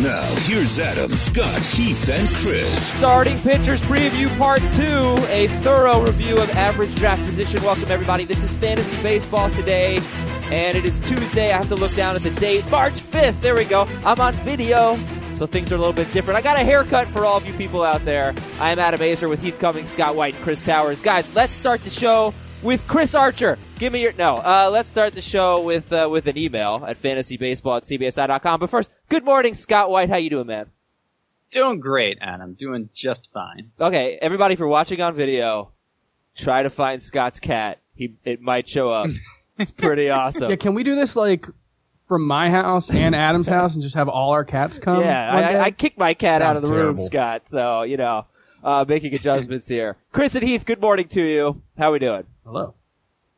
Now, here's Adam, Scott, Heath, and Chris. Starting Pitchers Preview Part 2, a thorough review of average draft position. Welcome, everybody. This is Fantasy Baseball today, and it is Tuesday. I have to look down at the date. March 5th. There we go. I'm on video, so things are a little bit different. I got a haircut for all of you people out there. I am Adam Aizer with Heath Cummings, Scott White, and Chris Towers. Guys, let's start the show with Chris Archer. Give me your no. Uh, let's start the show with uh, with an email at fantasybaseball at cbsi.com. But first, good morning, Scott White. How you doing, man? Doing great, Adam. Doing just fine. Okay, everybody for watching on video, try to find Scott's cat. He it might show up. It's pretty awesome. Yeah, can we do this like from my house and Adam's house and just have all our cats come? Yeah, I, day? I, I kicked my cat out of Sounds the room. Scott. So you know, uh, making adjustments here. Chris and Heath, good morning to you. How are we doing? Hello.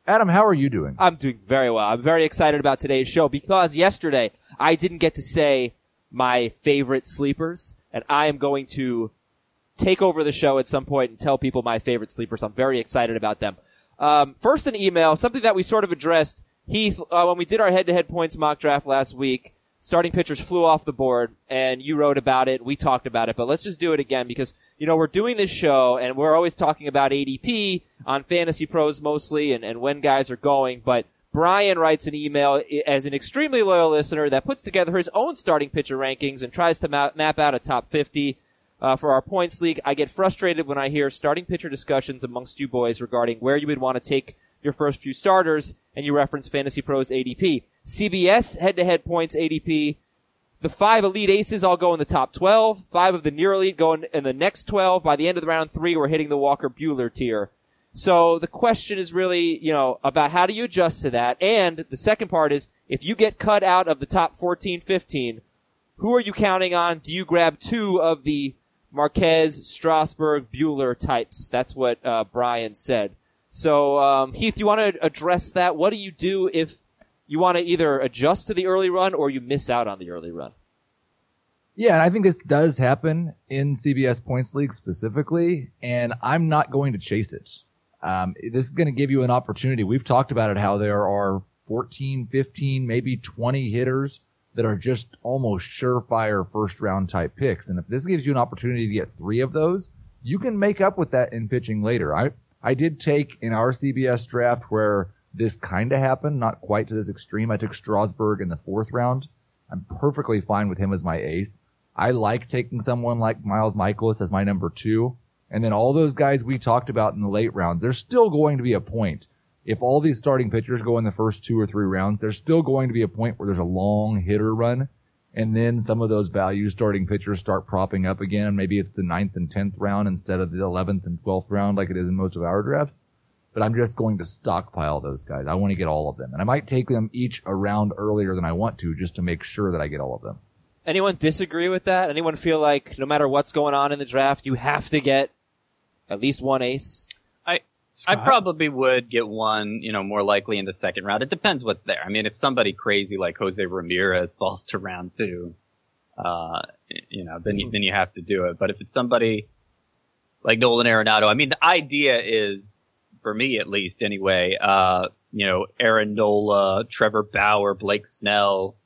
Adam, how are you doing? I'm doing very well. I'm very excited about today's show because yesterday I didn't get to say my favorite sleepers, and I am going to take over the show at some point and tell people my favorite sleepers. I'm very excited about them. Um, first, an email, something that we sort of addressed. Heath, uh, when we did our head-to-head points mock draft last week, starting pitchers flew off the board, and you wrote about it. We talked about it, but let's just do it again because you know we're doing this show, and we're always talking about ADP on Fantasy Pros mostly, and, and when guys are going, but. Brian writes an email as an extremely loyal listener that puts together his own starting pitcher rankings and tries to map, map out a top 50 uh, for our points league. I get frustrated when I hear starting pitcher discussions amongst you boys regarding where you would want to take your first few starters, and you reference Fantasy Pros ADP. CBS head-to-head points ADP. The five elite aces all go in the top 12. Five of the near elite go in, in the next 12. By the end of the round three, we're hitting the Walker Buehler tier. So the question is really, you know, about how do you adjust to that? And the second part is, if you get cut out of the top 14, 15, who are you counting on? Do you grab two of the Marquez, Strasburg, Buehler types? That's what uh, Brian said. So, um, Heath, you want to address that? What do you do if you want to either adjust to the early run or you miss out on the early run? Yeah, and I think this does happen in CBS Points League specifically, and I'm not going to chase it. Um, this is going to give you an opportunity. We've talked about it how there are 14, 15, maybe 20 hitters that are just almost surefire first round type picks. And if this gives you an opportunity to get three of those, you can make up with that in pitching later. I, I did take in our CBS draft where this kind of happened, not quite to this extreme. I took Strasburg in the fourth round. I'm perfectly fine with him as my ace. I like taking someone like Miles Mikolas as my number two. And then all those guys we talked about in the late rounds, there's still going to be a point. If all these starting pitchers go in the first two or three rounds, there's still going to be a point where there's a long hitter run. And then some of those value starting pitchers start propping up again. Maybe it's the ninth and tenth round instead of the eleventh and twelfth round like it is in most of our drafts. But I'm just going to stockpile those guys. I want to get all of them. And I might take them each a round earlier than I want to just to make sure that I get all of them. Anyone disagree with that? Anyone feel like no matter what's going on in the draft, you have to get at least one ace? I I probably would get one, you know, more likely in the second round. It depends what's there. I mean, if somebody crazy like Jose Ramirez falls to round two, uh, you know, then you, then you have to do it. But if it's somebody like Nolan Arenado, I mean, the idea is, for me at least anyway, uh, you know, Aaron Nola, Trevor Bauer, Blake Snell,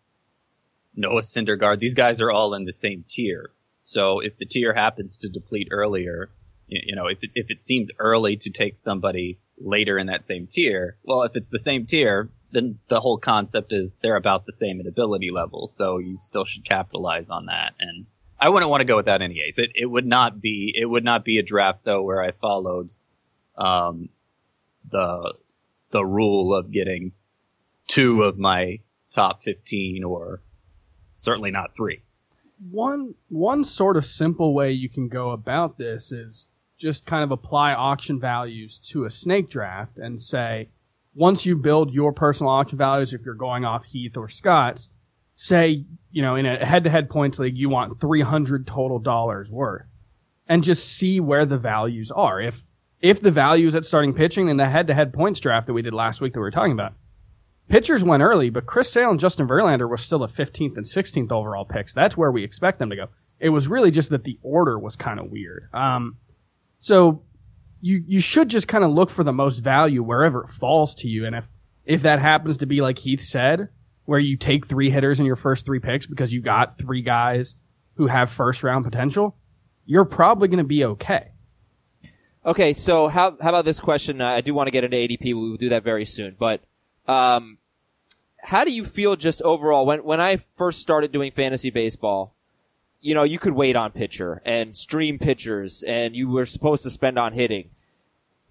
Noah Syndergaard, these guys are all in the same tier. So if the tier happens to deplete earlier, you, you know, if it, if it seems early to take somebody later in that same tier, well, if it's the same tier, then the whole concept is they're about the same in ability level. So you still should capitalize on that. And I wouldn't want to go without any ace. It, it would not be, it would not be a draft though where I followed, um, the, the rule of getting two of my top 15 or certainly not three. One one sort of simple way you can go about this is just kind of apply auction values to a snake draft and say once you build your personal auction values if you're going off Heath or Scott's say you know in a head-to-head points league you want 300 total dollars worth and just see where the values are if if the value is at starting pitching in the head-to-head points draft that we did last week that we were talking about, pitchers went early, but Chris Sale and Justin Verlander were still the 15th and 16th overall picks. That's where we expect them to go. It was really just that the order was kind of weird. Um, so you you should just kind of look for the most value wherever it falls to you, and if if that happens to be like Heath said, where you take three hitters in your first three picks because you got three guys who have first round potential, you're probably going to be okay. Okay, so how how about this question? I do want to get into ADP. We will do that very soon. But um, how do you feel just overall when when I first started doing fantasy baseball? You know, you could wait on pitcher and stream pitchers, and you were supposed to spend on hitting.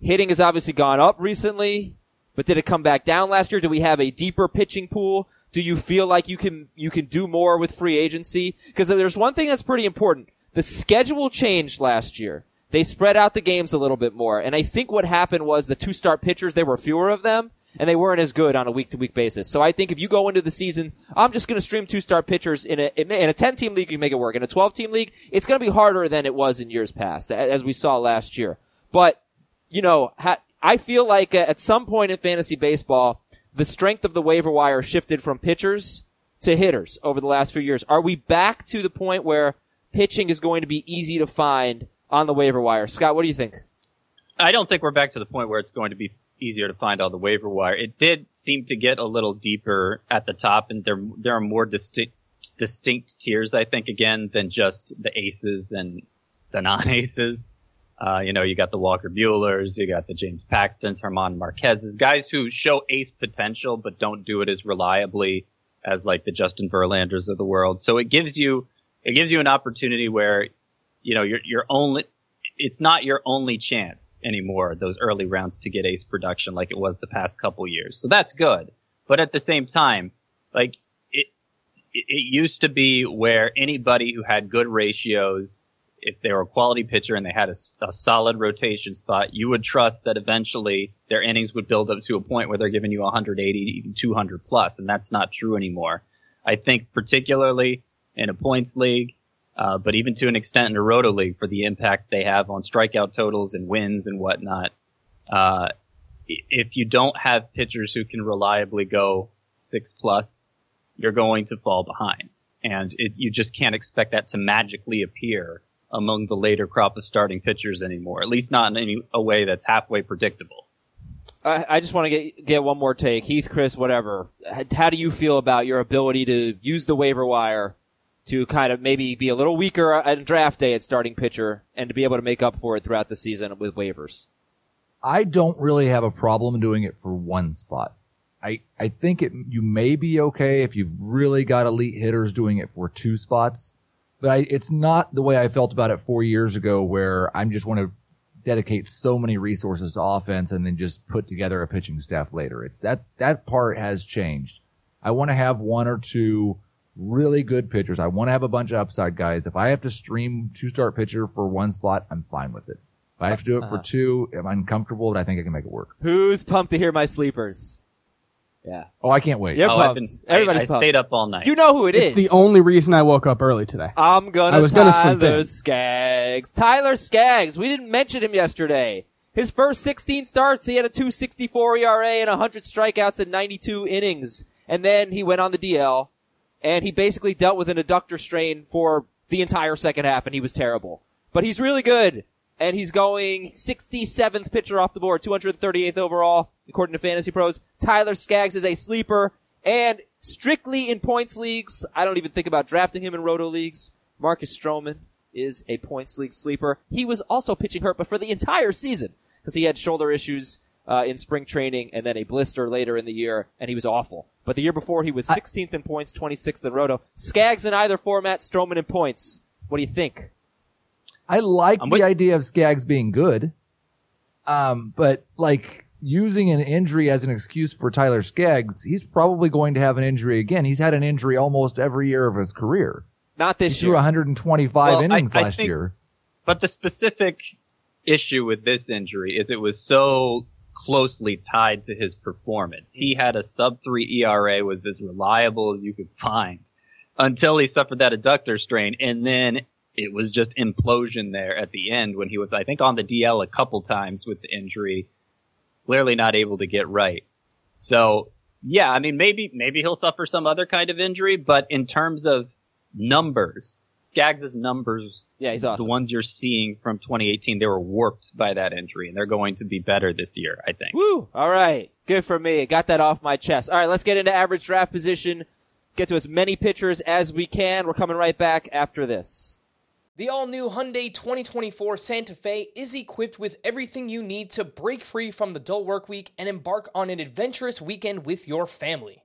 Hitting has obviously gone up recently, but did it come back down last year? Do we have a deeper pitching pool? Do you feel like you can you can do more with free agency? Because there's one thing that's pretty important. The schedule changed last year. They spread out the games a little bit more, and I think what happened was the two start pitchers there were fewer of them, and they weren't as good on a week to week basis. So I think if you go into the season, I'm just going to stream two star pitchers in a in a 10 team league, you make it work. In a 12 team league, it's going to be harder than it was in years past, as we saw last year. But you know, I feel like uh, at some point in fantasy baseball, the strength of the waiver wire shifted from pitchers to hitters over the last few years. Are we back to the point where pitching is going to be easy to find on the waiver wire? Scott, what do you think? I don't think we're back to the point where it's going to be easier to find on the waiver wire. It did seem to get a little deeper at the top, and there there are more distinct distinct tiers, I think, again than just the aces and the non aces. Uh, you know, you got the Walker Buehlers, you got the James Paxtons, Herman Marquez's, guys who show ace potential but don't do it as reliably as like the Justin Verlanders of the world. So it gives you it gives you an opportunity where you know you're you're only it's not your only chance anymore those early rounds to get ace production like it was the past couple years. So that's good. But at the same time, like it it, used to be where anybody who had good ratios if they were a quality pitcher and they had a, a, solid rotation spot, you would trust that eventually their innings would build up to a point where they're giving you 180, even 200 plus, and that's not true anymore. I think particularly in a points league, uh, but even to an extent in a roto league for the impact they have on strikeout totals and wins and whatnot. Uh, if you don't have pitchers who can reliably go six plus, you're going to fall behind. And it, you just can't expect that to magically appear among the later crop of starting pitchers anymore. At least not in any a way that's halfway predictable. I, I just want to get get one more take, Heath, Chris, whatever. How do you feel about your ability to use the waiver wire to kind of maybe be a little weaker on draft day at starting pitcher and to be able to make up for it throughout the season with waivers? I don't really have a problem doing it for one spot. I, I think it, you may be okay if you've really got elite hitters doing it for two spots but I, it's not the way I felt about it four years ago, where I'm just want to dedicate so many resources to offense and then just put together a pitching staff later. It's that that part has changed. I want to have one or two really good pitchers. I want to have a bunch of upside guys. If I have to stream two start pitcher for one spot, I'm fine with it. If I have to do it for uh-huh. two, I'm uncomfortable, but I think I can make it work. Who's pumped to hear my sleepers? Yeah. Oh, I can't wait. You're oh, pumped. Been, Everybody's I, I pumped. stayed up all night. You know who it it's the only reason I woke up early today. I'm gonna I was gonna sleep Tyler in. Skaggs. Tyler Skaggs. We didn't mention him yesterday. His first 16 starts, he had a 264 ERA and 100 strikeouts in 92 innings. And then he went on the DL and he basically dealt with an adductor strain for the entire second half and he was terrible. But he's really good and he's going 67th pitcher off the board, 238th overall, according to Fantasy Pros. Tyler Skaggs is a sleeper, and strictly in points leagues, I don't even think about drafting him in roto leagues. Marcus Stroman is a points league sleeper. He was also pitching hurt, but for the entire season, because he had shoulder issues uh, in spring training and then a blister later in the year, and he was awful. But the year before, he was 16th in points, 26th in roto. Skaggs in either format, Stroman in points. What do you think? I like I'm the with- idea of Skaggs being good. Um, but like using an injury as an excuse for Tyler Skaggs, he's probably going to have an injury again. He's had an injury almost every year of his career. Not He this threw year. 125 Well, I- innings I last think- year. But the specific issue with this injury is it was so closely tied to his performance. He had a sub three ERA, was as reliable as you could find until he suffered that adductor strain. And then it was just implosion there at the end when he was, I think, on the DL a couple times with the injury, clearly not able to get right. So yeah, I mean, maybe, maybe he'll suffer some other kind of injury, but in terms of numbers, Skaggs' numbers, Yeah, he's awesome. the ones you're seeing from 2018, they were warped by that injury and they're going to be better this year, I think. Woo! All right. Good for me. Got that off my chest. All right, let's get into average draft position. Get to as many pitchers as we can. We're coming right back after this. The all new Hyundai 2024 Santa Fe is equipped with everything you need to break free from the dull work week and embark on an adventurous weekend with your family.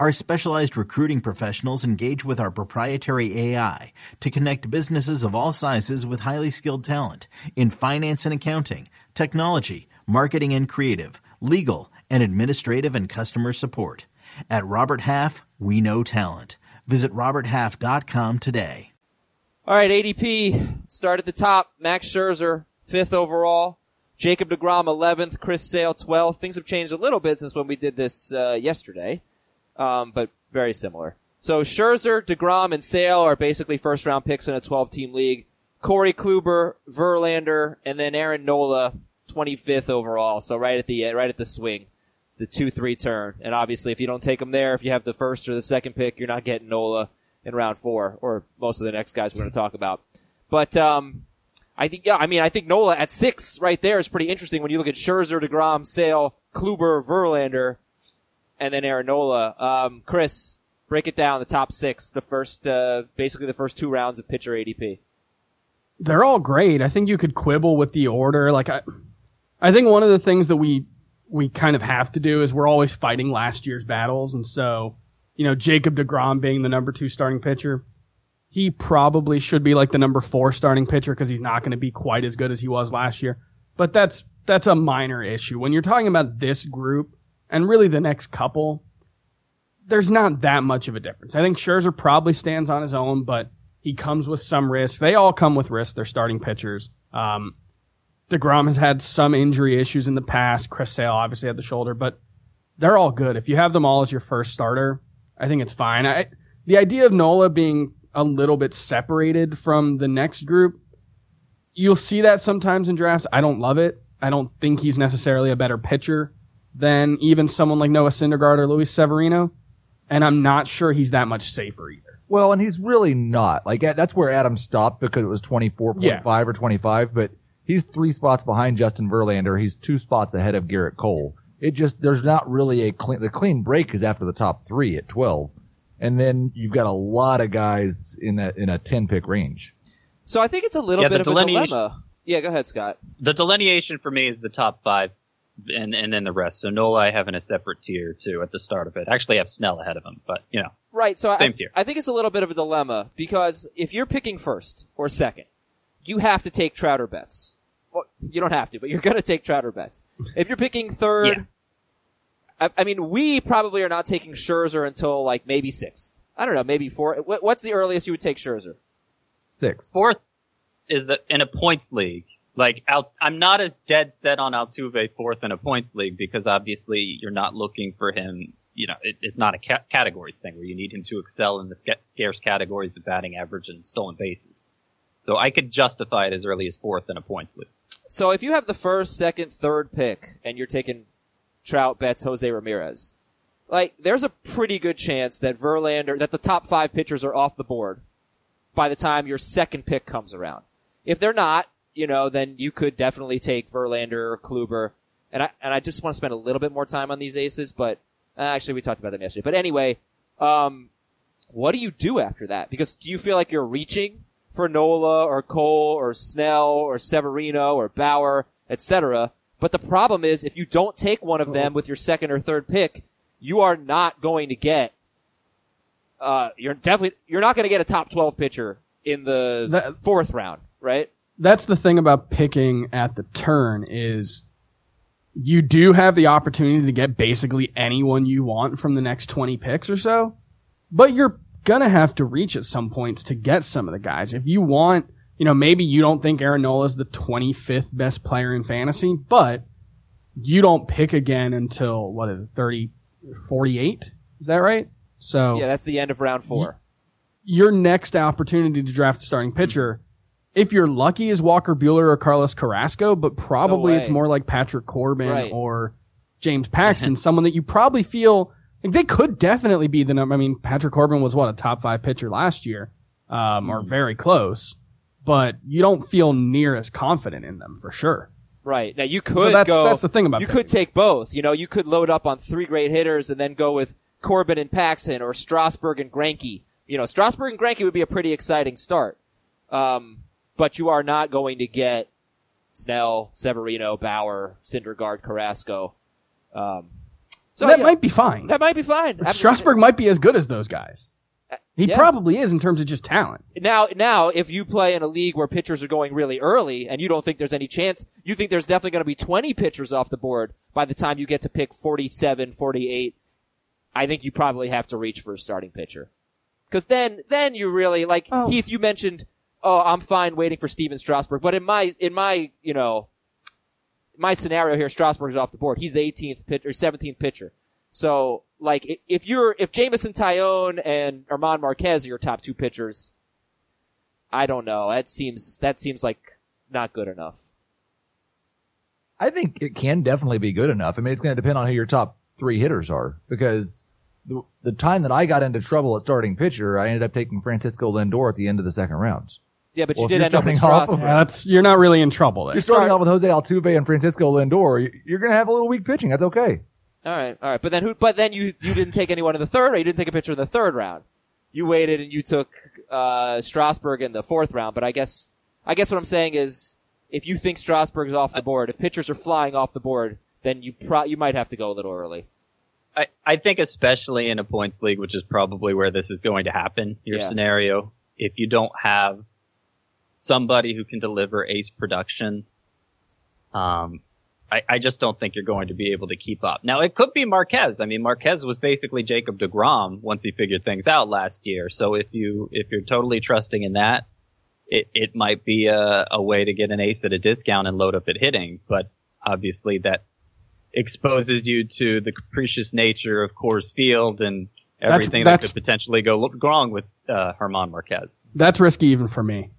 Our specialized recruiting professionals engage with our proprietary AI to connect businesses of all sizes with highly skilled talent in finance and accounting, technology, marketing and creative, legal, and administrative and customer support. At Robert Half, we know talent. Visit roberthalf.com today. All right, ADP start at the top. Max Scherzer, fifth overall. Jacob DeGrom, 11th. Chris Sale, 12th. Things have changed a little bit since when we did this uh, yesterday, um, but very similar. So Scherzer, DeGrom, and Sale are basically first round picks in a 12 team league. Corey Kluber, Verlander, and then Aaron Nola, 25th overall. So right at the right at the swing, the two three turn. And obviously, if you don't take them there, if you have the first or the second pick, you're not getting Nola in round four, or most of the next guys we're going to talk about. But um, I think yeah, I mean I think Nola at six right there is pretty interesting when you look at Scherzer, Degrom, Sale, Kluber, Verlander, and then Aaron Nola. Um, Chris, break it down the top six, the first uh, basically the first two rounds of pitcher ADP. they're all great. I think you could quibble with the order. Like I, I think one of the things that we we kind of have to do is we're always fighting last year's battles, and so you know Jacob Degrom being the number two starting pitcher, he probably should be like the number four starting pitcher because he's not going to be quite as good as he was last year. But that's that's a minor issue when you're talking about this group and really the next couple. There's not that much of a difference. I think Scherzer probably stands on his own, but he comes with some risk. They all come with risk. They're starting pitchers. Um, DeGrom has had some injury issues in the past. Chris Sale obviously had the shoulder, but they're all good. If you have them all as your first starter, I think it's fine. I, the idea of Nola being a little bit separated from the next group, you'll see that sometimes in drafts. I don't love it. I don't think he's necessarily a better pitcher than even someone like Noah Syndergaard or Luis Severino. And I'm not sure he's that much safer either. Well, and he's really not. Like that's where Adam stopped because it was 24.5 Yeah. or 25, but he's three spots behind Justin Verlander. He's two spots ahead of Garrett Cole. It just there's not really a clean the clean break is after the top 3 at 12. And then you've got a lot of guys in a in a 10 pick range. So I think it's a little Yeah, bit the of a dilemma. Yeah, go ahead, Scott. The delineation for me is the top five and, and then the rest. So Nola I have in a separate tier too at the start of it. Actually, I actually have Snell ahead of him, but you know. Right. So Same I, tier. I think it's a little bit of a dilemma because if you're picking first or second, you have to take Trout or Betts. Well, you don't have to, but you're going to take Trout or Betts. If you're picking third, Yeah. I, I mean, we probably are not taking Scherzer until like maybe sixth. I don't know, maybe four. What's the earliest you would take Scherzer? 6. Fourth is the in a points league. Like I'm not as dead set on Altuve fourth in a points league because obviously you're not looking for him. You know, it, it's not a ca- categories thing where you need him to excel in the sca- scarce categories of batting average and stolen bases. So I could justify it as early as fourth in a points league. So if you have the first, second, third pick and you're taking Trout, Betts, Jose Ramirez, like there's a pretty good chance that Verlander, that the top five pitchers are off the board by the time your second pick comes around. If they're not, you know, then you could definitely take Verlander or Kluber. And I and I just want to spend a little bit more time on these aces, but uh, actually we talked about them yesterday. But anyway, um, what do you do after that? Because do you feel like you're reaching for Nola or Cole or Snell or Severino or Bauer, etc.? But the problem is if you don't take one of them with your second or third pick, you are not going to get uh, you're definitely you're not going to get a top 12 pitcher in the That- fourth round, right? That's the thing about picking at the turn is you do have the opportunity to get basically anyone you want from the next 20 picks or so, but you're gonna have to reach at some points to get some of the guys. If you want, you know, maybe you don't think Aaron Nola is the 25th best player in fantasy, but you don't pick again until, what is it, 30, 48? Is that right? So Yeah, that's the end of round four. your next opportunity to draft a starting pitcher, if you're lucky, is Walker Buehler or Carlos Carrasco, but probably No it's more like Patrick Corbin Right. or James Paxton, someone that you probably feel like they could definitely be the number. I mean, Patrick Corbin was what a top five pitcher last year, um, or very close, but you don't feel near as confident in them for sure. Right. Now you could that's- go. that's the thing about you picking. could take both. You know, you could load up on three great hitters and then go with Corbin and Paxton or Strasburg and Greinke. You know, Strasburg and Greinke would be a pretty exciting start. Um, but you are not going to get Snell, Severino, Bauer, Syndergaard, Carrasco. Um, so that yeah, might be fine. that might be fine. Strasburg might be as good as those guys. He yeah. probably is in terms of just talent. Now, now, if you play in a league where pitchers are going really early and you don't think there's any chance, you think there's definitely going to be 20 pitchers off the board by the time you get to pick 47, 48, I think you probably have to reach for a starting pitcher. Cause then, then you really, like, Oh. Heath, you mentioned, oh, I'm fine waiting for Stephen Strasburg, but in my, in my, you know, my scenario here, Strasburg's off the board. He's the 18th pitcher, or 17th pitcher. So, like, if you're, if Jameson Taillon and Armand Marquez are your top two pitchers, I don't know. That seems, that seems like not good enough. I think it can definitely be good enough. I mean, it's going to depend on who your top three hitters are because the, the time that I got into trouble at starting pitcher, I ended up taking Francisco Lindor at the end of the second round. Yeah, but Well, you did you're end up with starting off- Strasburg. That's you're not really in trouble there. You're starting off with Jose Altuve and Francisco Lindor. you- You're going to have a little weak pitching. That's okay. All right, all right. But then who? But then you you didn't take anyone in the third, or you didn't take a pitcher in the third round. You waited and you took uh, Strasburg in the fourth round. But I guess I guess what I'm saying is, if you think Strasburg is off the board, if pitchers are flying off the board, then you pro- you might have to go a little early. I, I think especially in a points league, which is probably where this is going to happen, your Yeah. scenario, if you don't have somebody who can deliver ace production, um, I, I just don't think you're going to be able to keep up. Now it could be Marquez. I mean, Marquez was basically Jacob DeGrom once he figured things out last year. So if you, if you're totally trusting in that, it, it might be a, a way to get an ace at a discount and load up at hitting, but obviously that exposes you to the capricious nature of Coors Field and That's- everything that's- that could potentially go wrong with uh, Herman Marquez. That's risky even for me.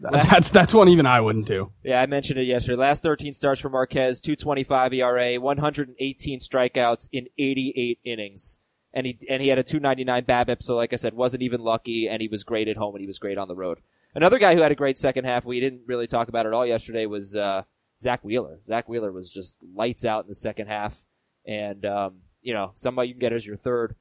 That's that's one even I wouldn't do. Yeah, I mentioned it yesterday. Last 13 starts for Marquez, 225 ERA, 118 strikeouts in 88 innings. And he, and he had a 299 BABIP, so like I said, wasn't even lucky, and he was great at home and he was great on the road. Another guy who had a great second half, we didn't really talk about at all yesterday, was, uh, Zack Wheeler. Zack Wheeler was just lights out in the second half. And, um, you know, somebody you can get as your third,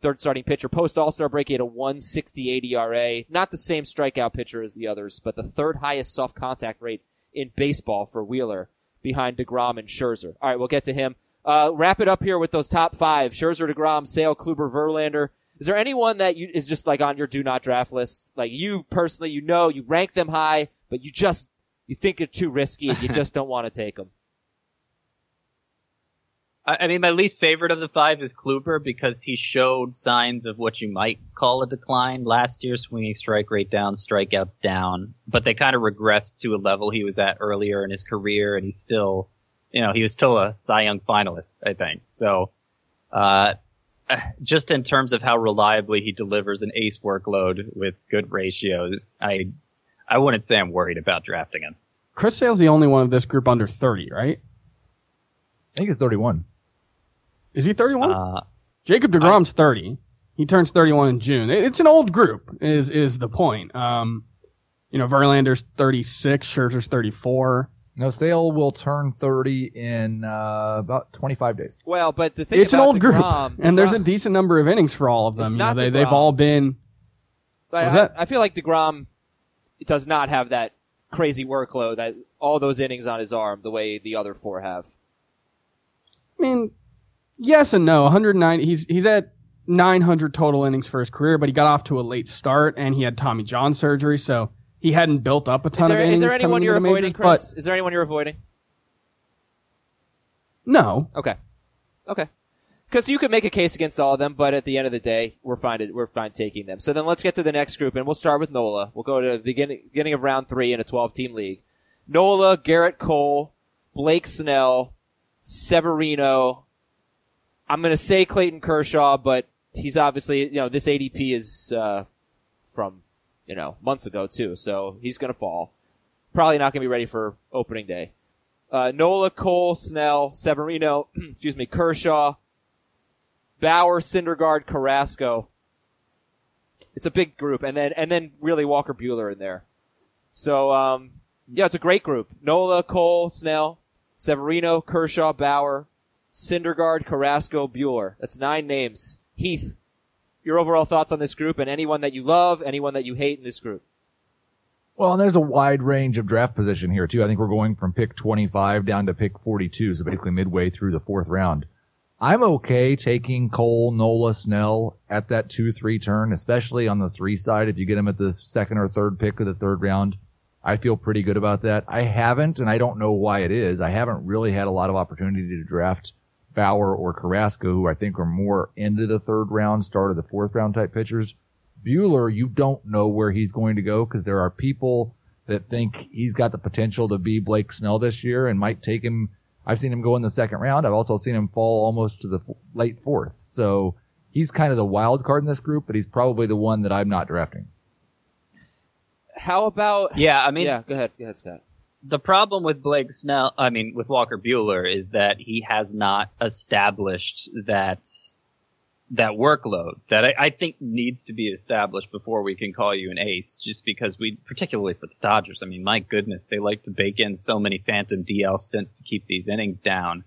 third starting pitcher. Post All-Star break, he had a 168 ERA. Not the same strikeout pitcher as the others, but the third highest soft contact rate in baseball for Wheeler behind DeGrom and Scherzer. All right, we'll get to him. Uh, wrap it up here with those top five. Scherzer, DeGrom, Sale, Kluber, Verlander. Is there anyone that you, is just like on your do not draft list? Like you personally, you know, you rank them high, but you just, you think they're too risky and you just don't want to take them. I, I mean, my least favorite of the five is Kluber because he showed signs of what you might call a decline last year, swinging strike rate down, strikeouts down, but they kind of regressed to a level he was at earlier in his career, and he's still, you know, he was still a Cy Young finalist, I think. So, uh, just in terms of how reliably he delivers an ace workload with good ratios, I, I wouldn't say I'm worried about drafting him. Chris Sale's the only one of this group under 30, right? I think it's 31. Is he 31? Uh, Jacob DeGrom's 30. He turns 31 in June. It's an old group, is is the point. Um, you know, Verlander's 36, Scherzer's 34. No, Sale will turn 30 in uh, about 25 days. Well, but the thing It's an about old group, DeGrom, and there's a decent number of innings for all of them. You know, they, they've all been. I, that- I, I feel like Degrom does not have that crazy workload that all those innings on his arm the way the other four have. I mean, yes and no. 109. He's he's at 900 total innings for his career, but he got off to a late start, and he had Tommy John surgery, so he hadn't built up a ton there, of is there anyone you're the majors, avoiding, Chris? Is there anyone you're avoiding? no, Okay, okay. Because you could make a case against all of them, but at the end of the day, we're fine. We're fine taking them. So then let's get to the next group, and we'll start with Nola. We'll go to the beginning, beginning of round three in a 12-team league. Nola, Garrett Cole, Blake Snell, Severino. I'm going to say Clayton Kershaw, but he's obviously, you know, this ADP is uh, from, you know, months ago too, so he's going to fall. Probably not going to be ready for opening day. Uh, Nola, Cole, Snell, Severino, excuse me, Kershaw, Bauer, Syndergaard, Carrasco. It's a big group, and then and then really Walker Buehler in there. So um, yeah, it's a great group. Nola, Cole, Snell, Severino, Kershaw, Bauer, Syndergaard, Carrasco, Buehler. That's nine names. Heath, your overall thoughts on this group, and anyone that you love, anyone that you hate in this group. Well, and there's a wide range of draft position here too. I think we're going from pick 25 down to pick 42, so basically midway through the fourth round. I'm okay taking Cole, Nola, Snell at that two, three turn, especially on the three side. If you get them at the second or third pick of the third round, I feel pretty good about that. I haven't, and I don't know why it is. I haven't really had a lot of opportunity to draft Bauer or Carrasco, who I think are more into the third round, start of the fourth round type pitchers. Buehler, you don't know where he's going to go because there are people that think he's got the potential to be Blake Snell this year and might take him. I've seen him go in the second round. I've also seen him fall almost to the f- late fourth. So he's kind of the wild card in this group, but he's probably the one that I'm not drafting. How about? Yeah, I mean, yeah. Go ahead, go ahead, Scott. The problem with Blake Snell, I mean, with Walker Buehler is that he has not established that that workload that I, I think needs to be established before we can call you an ace. Just because we, particularly for the Dodgers, I mean, my goodness, they like to bake in so many phantom DL stints to keep these innings down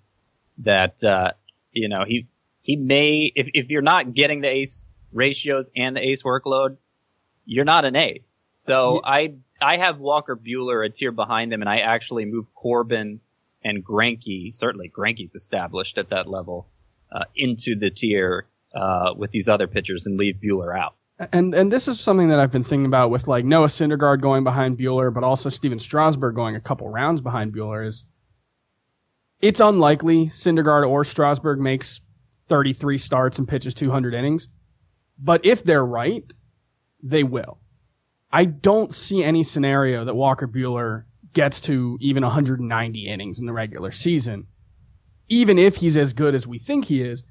that uh, you know he he may if if you're not getting the ace ratios and the ace workload, you're not an ace. So I I have Walker Buehler a tier behind him, and I actually move Corbin and Greinke. Certainly, Greinke's established at that level uh, into the tier uh, with these other pitchers, and leave Buehler out. and and this is something that I've been thinking about with like Noah Syndergaard going behind Buehler, but also Stephen Strasburg going a couple rounds behind Buehler. Is it's unlikely Syndergaard or Strasburg makes 33 starts and pitches 200 innings, but if they're right, they will. I don't see any scenario that Walker Buehler gets to even 190 innings in the regular season, even if he's as good as we think he is.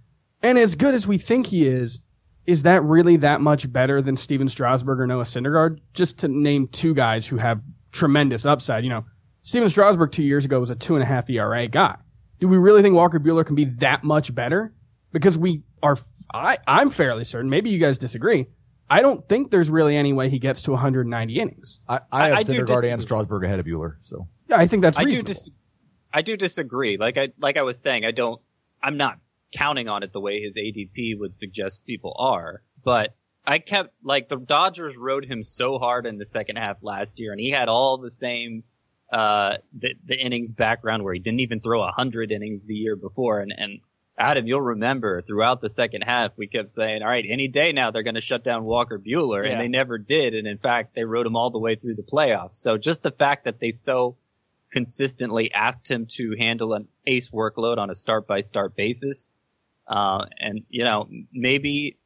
And as good as we think he is, is that really that much better than Stephen Strasburg or Noah Syndergaard? Just to name two guys who have tremendous upside. You know, Stephen Strasburg two years ago was a two and a half ERA guy. Do we really think Walker Buehler can be that much better? Because we are, I, I'm fairly certain, maybe you guys disagree. I don't think there's really any way he gets to 190 innings. I, I I- have I do Syndergaard and Strasburg ahead of Buehler. So Yeah, I think that's I do reasonable. dis- I do disagree. Like I like I was saying, I don't. I'm not counting on it the way his ADP would suggest people are. But I kept like the Dodgers rode him so hard in the second half last year, and he had all the same uh the, the innings background where he didn't even throw a hundred innings the year before, and and Adam, you'll remember throughout the second half, we kept saying, all right, any day now they're going to shut down Walker Buehler. Yeah. And they never did. And in fact, they rode him all the way through the playoffs. So just the fact that they so consistently asked him to handle an ace workload on a start by start basis. Uh, and you know, maybe,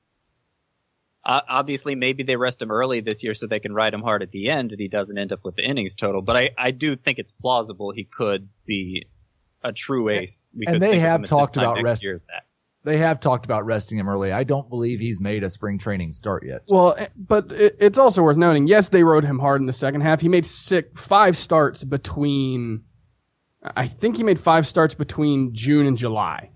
uh, obviously maybe they rest him early this year so they can ride him hard at the end and he doesn't end up with the innings total. But I, I do think it's plausible he could be a true ace. We And could they have him at this talked about next rest- year as that. they have talked about resting him early. I don't believe he's made a spring training start yet. Well, eh, but it, it's also worth noting. Yes, they rode him hard in the second half. He made six, five starts between. I think he made five starts between June and July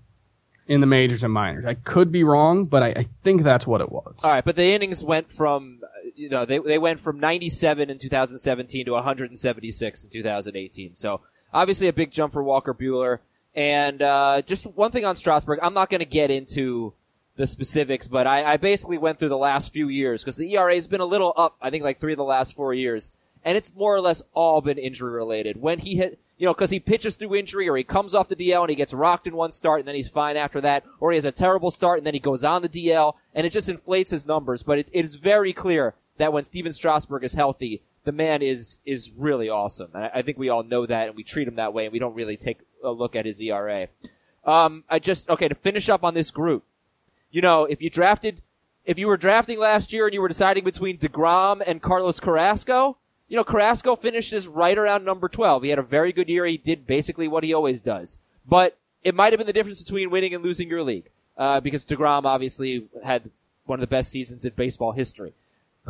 in the majors and minors. I could be wrong, but I, I think that's what it was. All right, but the innings went from, you know, they they went from 97 in 2017 to 176 in 2018. So obviously a big jump for Walker Buehler. And uh, just one thing on Strasburg, I'm not going to get into the specifics, but I, I basically went through the last few years because the ERA has been a little up. I think like three of the last four years, and it's more or less all been injury related. When he hit, you know, because he pitches through injury or he comes off the DL and he gets rocked in one start and then he's fine after that, or he has a terrible start and then he goes on the DL and it just inflates his numbers. But it, it is very clear that when Stephen Strasburg is healthy, the man is is really awesome. And I, I think we all know that and we treat him that way and we don't really take a look at his ERA. Um, I just okay to finish up on this group. You know, if you drafted, if you were drafting last year and you were deciding between Degrom and Carlos Carrasco, you know Carrasco finishes right around number twelve. He had a very good year. He did basically what he always does. But it might have been the difference between winning and losing your league, uh, because Degrom obviously had one of the best seasons in baseball history.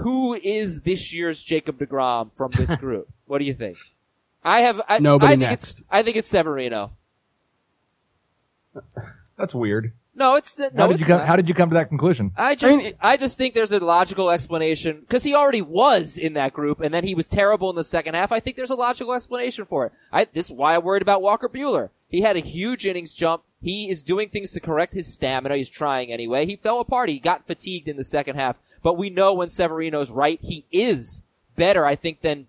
Who is this year's Jacob Degrom from this group? what do you think? I have I, Nobody I think next. It's, I think it's Severino. That's weird. No, it's the, no. How did it's you come? not. How did you come to that conclusion? I just, I, mean, it- just think there's a logical explanation because he already was in that group, and then he was terrible in the second half. I think there's a logical explanation for it. I, this is why I worried about Walker Buehler. He had a huge innings jump. He is doing things to correct his stamina. He's trying anyway. He fell apart. He got fatigued in the second half. But we know when Severino's right, he is better, I think, than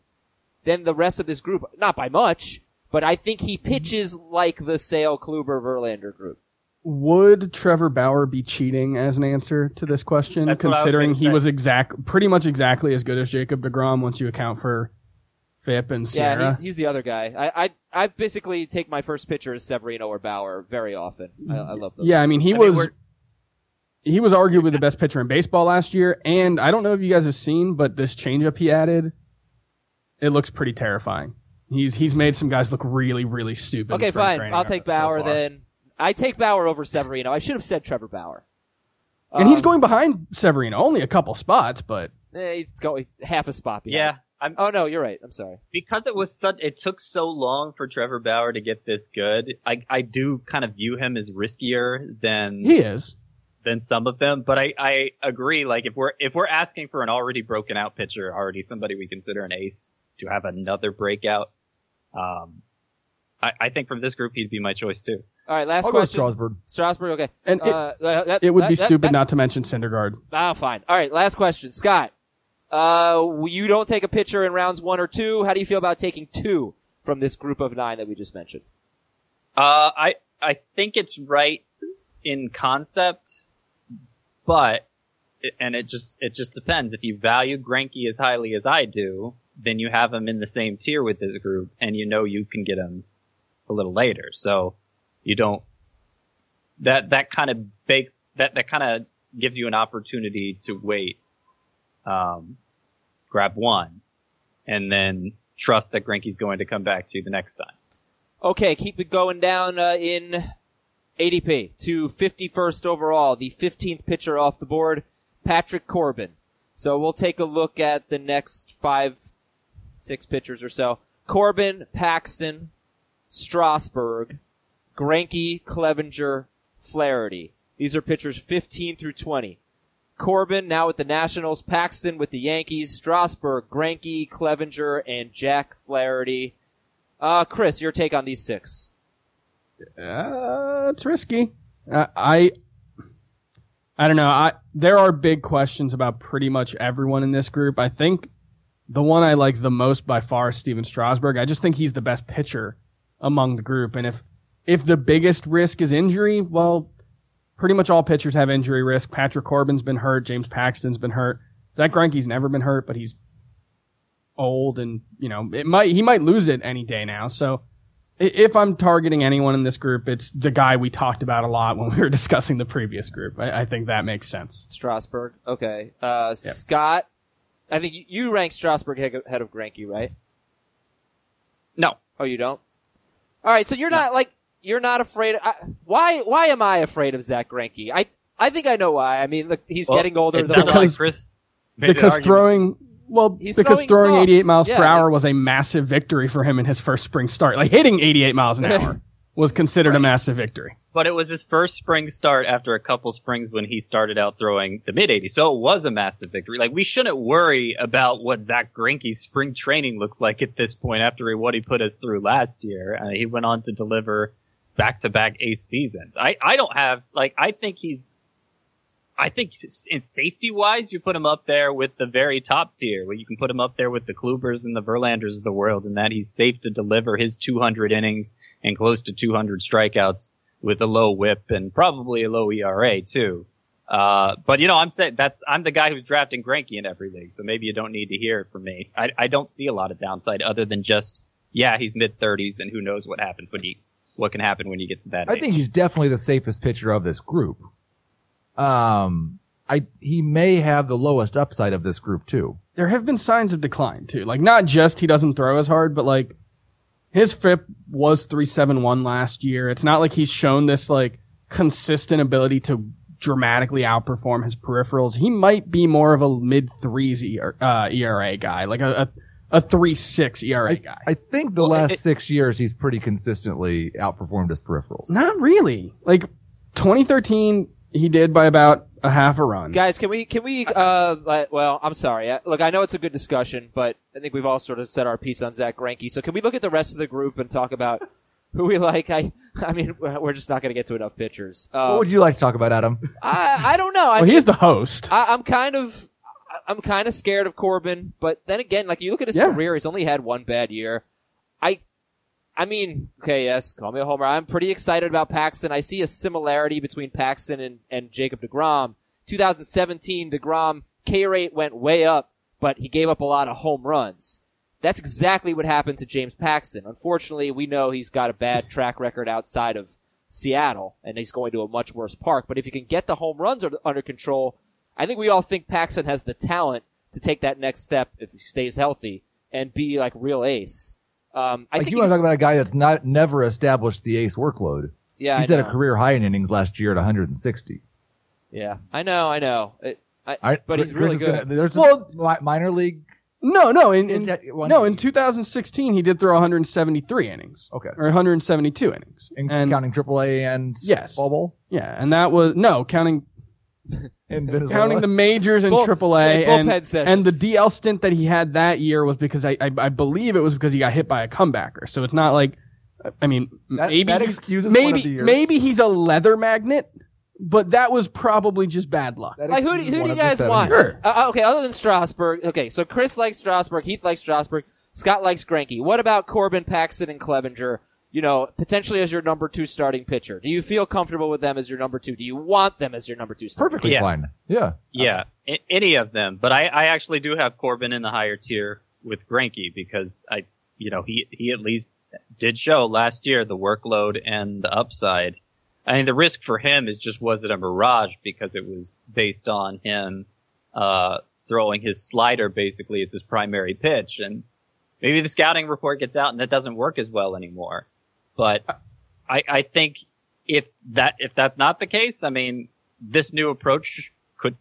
than the rest of this group. Not by much, but I think he pitches like the Sale Kluber Verlander group. Would Trevor Bauer be cheating as an answer to this question, That's what I was considering he say. was exact, pretty much exactly as good as Jacob Degrom once you account for FIP and SIERA? Yeah, he's, he's the other guy. I, I I basically take my first pitcher as Severino or Bauer very often. I, I mm-hmm. love those. Yeah, I mean he I was we're- he was arguably the best pitcher in baseball last year, and I don't know if you guys have seen, but this changeup he added, it looks pretty terrifying. He's he's made some guys look really really stupid. Okay, fine. I'll take Bauer far. then. I take Bauer over Severino. I should have said Trevor Bauer. And he's Um, going behind Severino, only a couple spots, but eh, he's going half a spot behind. Yeah, I'm, Oh no, you're right. I'm sorry. because it was such, it took so long for Trevor Bauer to get this good. I, I do kind of view him as riskier than he is. Than some of them. But I, I agree. Like if we're if we're asking for an already broken out pitcher, already somebody we consider an ace to have another breakout, um, I, I think from this group he'd be my choice too. All right, last I'll question. Strasburg. Strasburg. Okay. And it- uh, that- It would that- be that- stupid that- not to mention Syndergaard. Ah, fine. All right, last question, Scott. Uh, you don't take a pitcher in rounds one or two. How do you feel about taking two from this group of nine that we just mentioned? Uh, I I think it's right in concept, but and it just it just depends. If you value Greinke as highly as I do, then you have him in the same tier with this group, and you know you can get him a little later. So you don't that that kind of bakes that that kind of gives you an opportunity to wait, um, grab one, and then trust that Greinke's going to come back to you the next time. Okay, keep it going down uh, in ADP to 51st overall, the 15th pitcher off the board, Patrick Corbin. So we'll take a look at the next five, six pitchers or so. Corbin, Paxton, Strasburg, Greinke, Clevinger, Flaherty. These are pitchers 15 through 20. Corbin now with the Nationals, Paxton with the Yankees, Strasburg, Greinke, Clevinger, and Jack Flaherty. Uh, Chris, your take on these six. Uh, it's risky. Uh, I, I don't know. I there are big questions about pretty much everyone in this group. I think the one I like the most by far is Stephen Strasburg. I just think he's the best pitcher among the group. And if if the biggest risk is injury, well, pretty much all pitchers have injury risk. Patrick Corbin's been hurt. James Paxton's been hurt. Zack Greinke's never been hurt, but he's old and you know it might he might lose it any day now. So if I'm targeting anyone in this group, it's the guy we talked about a lot when we were discussing the previous group. I, I think that makes sense. Strasburg. Okay. Uh, Scott, I think you- you rank Strasburg ahead of- head of Greinke, right? No, Oh, you don't? All right. So you're not like, you're not afraid. I, why, why am I afraid of Zack Greinke? I, I think I know why. I mean, look, he's Well, getting older. It The sounded like Chris because throwing well He's because throwing throwing, soft. 88 miles Yeah, per hour mean- was a massive victory for him in his first spring start. Like hitting 88 miles an hour was considered a massive victory. But it was his first spring start after a couple springs when he started out throwing the mid 80s. So it was a massive victory. Like we shouldn't worry about what Zack Greinke's spring training looks like at this point after what he put us through last year. Uh, he went on to deliver back to back ace seasons. I, I don't have, like, I think he's, I think in safety wise, you put him up there with the very top tier, where you can put him up there with the Klubers and the Verlanders of the world, and that he's safe to deliver his 200 innings and close to 200 strikeouts with a low whip and probably a low ERA too. Uh, but you know, I'm saying that's, I'm the guy who's drafting Greinke in every league, so maybe you don't need to hear it from me. I, I don't see a lot of downside other than just, yeah, he's mid thirties and who knows what happens when he, what can happen when you get to that I age. think he's definitely the safest pitcher of this group. Um, I he may have the lowest upside of this group too. There have been signs of decline too. Like not just he doesn't throw as hard, but like his FIP was 371 last year. It's not like he's shown this like consistent ability to dramatically outperform his peripherals. He might be more of a mid threes ERA, uh, ERA guy, like a, a, a three six ERA I, guy. I think the Well, last it- six years he's pretty consistently outperformed his peripherals. not really. Like 2013, he did by about a half a run. Guys, can we can we uh let, well, I'm sorry. I- Look, I know it's a good discussion, but I think we've all sort of said our piece on Zack Greinke. So can we look at the rest of the group and talk about who we like? I I mean, we're just not going to get to enough pitchers. What Um, would you like to talk about, Adam? I I don't know. I well, mean, he's the host. I, I'm kind of I'm kind of scared of Corbin, but then again, like you look at his Yeah. career, he's only had one bad year. I I mean, okay, yes, call me a homer. I'm pretty excited about Paxton. I see a similarity between Paxton and, and Jacob deGrom. 2017, deGrom K rate went way up, but he gave up a lot of home runs. That's exactly what happened to James Paxton. Unfortunately, we know he's got a bad track record outside of Seattle, and he's going to a much worse park. But if you can get the home runs under- control, I think we all think Paxton has the talent to take that next step if he stays healthy and be like real ace. Um, I Like think you want to talk about a guy that's not never established the ace workload. yeah, he's I at a career high in innings last year at 160. Yeah, I know, I know. It, I, I, but he's really good. Gonna, there's Well- a mi- minor league. no, no, in, in In no, in 2016 he did throw 173 innings Okay. or 172 innings, In, and counting AAA and Yes. Ball Bowl yeah, and that was no counting in Venezuela. counting the majors and Bull- AAA yeah, and, and the DL stint that he had that year was because I, I I believe it was because he got hit by a comebacker. So it's not like I mean That- maybe that he's- excuses one of maybe the years. maybe he's a leather magnet, but that was probably just bad luck. That Like who do, who do you guys want? Sure. Uh, okay, other than Strasburg. Okay, so Chris likes Strasburg, Heath likes Strasburg, Scott likes Greinke. What about Corbin, Paxton, and Clevinger? You know, potentially as your number two starting pitcher. Do you feel comfortable with them as your number two? Do you want them as your number two? Starting Perfectly Yeah. fine. Yeah. Yeah, a- any of them. But I, I actually do have Corbin in the higher tier with Greinke because I, you know, he, he at least did show last year the workload and the upside. I mean, the risk for him is just was it a mirage because it was based on him, uh, throwing his slider basically as his primary pitch and maybe the scouting report gets out and that doesn't work as well anymore. But I, I think if that, if that's not the case, I mean, this new approach could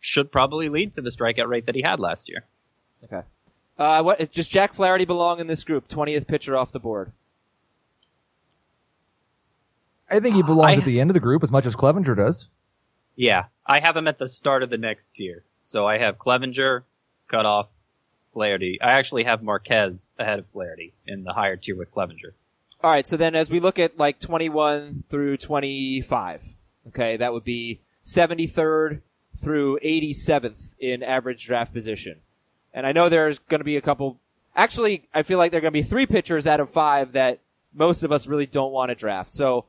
should probably lead to the strikeout rate that he had last year. Okay. Uh, what, does Jack Flaherty belong in this group? 20th pitcher off the board. I think he belongs I- at the end of the group as much as Clevinger does. Yeah, I have him at the start of the next tier. So I have Clevinger, cut off Flaherty. I actually have Marquez ahead of Flaherty in the higher tier with Clevinger. All right, so then as we look at like 21 through 25, okay, that would be 73rd through 87th in average draft position. And I know there's going to be a couple, actually, I feel like there are going to be three pitchers out of five that most of us really don't want to draft. So,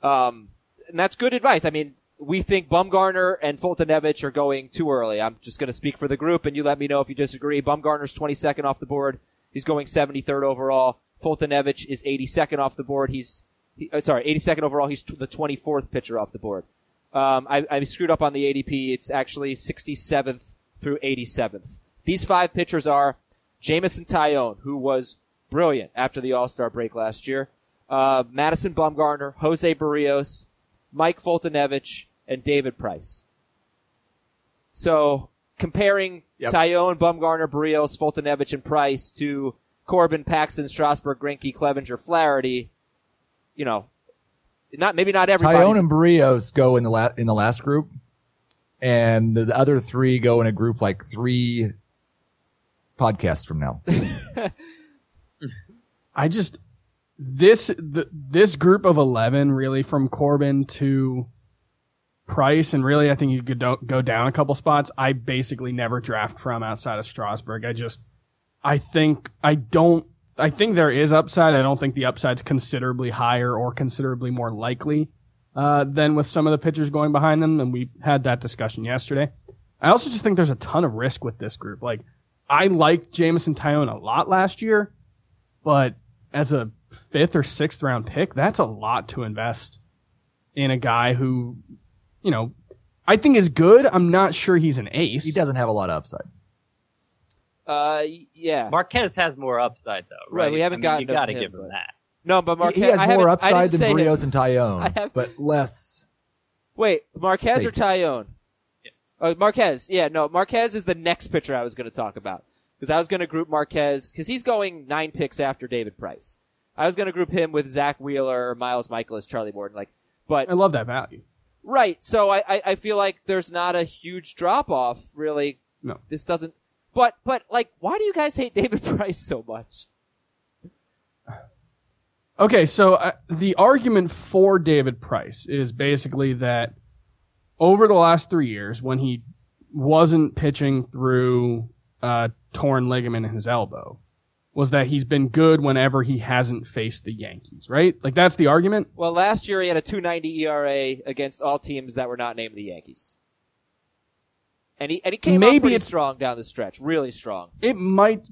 um, and that's good advice. I mean, we think Bumgarner and Foltynewicz are going too early. I'm just going to speak for the group and you let me know if you disagree. Bumgarner's 22nd off the board. He's going 73rd overall. Foltynewicz is 82nd off the board. He's, he, uh, sorry, 82nd overall. He's the 24th pitcher off the board. Um, I, I screwed up on the ADP. It's actually 67th through 87th. These five pitchers are Jameson Taillon, who was brilliant after the All-Star break last year, uh, Madison Bumgarner, Jose Berrios, Mike Foltynewicz, and David Price. So comparing Yep. Taillon, Bumgarner, Berrios, Foltynewicz, and Price to Corbin, Paxton, Strasburg, Greinke, Clevinger, Flaherty, you know, not maybe not everybody. Taillon and Berrios go in the la- in the last group, and the other three go in a group like three podcasts from now. I just this the, this group of eleven really from Corbin to Price and really I think you could do, go down a couple spots. I basically never draft from outside of Strasburg. I just I think I don't I think there is upside. I don't think the upside's considerably higher or considerably more likely uh, than with some of the pitchers going behind them. And we had that discussion yesterday. I also just think there's a ton of risk with this group. Like I liked Jameson Taillon a lot last year, but as a fifth or sixth round pick, that's a lot to invest in a guy who, you know, I think is good. I'm not sure he's an ace. He doesn't have a lot of upside. Uh, yeah. Marquez has more upside though, right? Right, we haven't I mean, gotten You got to give him but- that. No, but Marquez. he has I more I upside didn't than say him. Berrios and I Taillon, have- but less. Wait, Marquez or Safety. Taillon? Oh, Marquez. Yeah, no, Marquez is the next pitcher I was going to talk about because I was going to group Marquez because he's going nine picks after David Price. I was going to group him with Zack Wheeler, Miles Mikolas, Charlie Morton. Like, but I love that value. right. So I, I, I feel like there's not a huge drop off. Really, No. this doesn't. But but like, why do you guys hate David Price so much? Okay, so uh, the argument for David Price is basically that over the last three years, when he wasn't pitching through uh, torn ligament in his elbow, was that he's been good whenever he hasn't faced the Yankees, right? Like that's the argument. Well, last year he had a 2.90 ERA against all teams that were not named the Yankees. And he and he came Maybe out pretty it's- strong down the stretch, really strong. It might.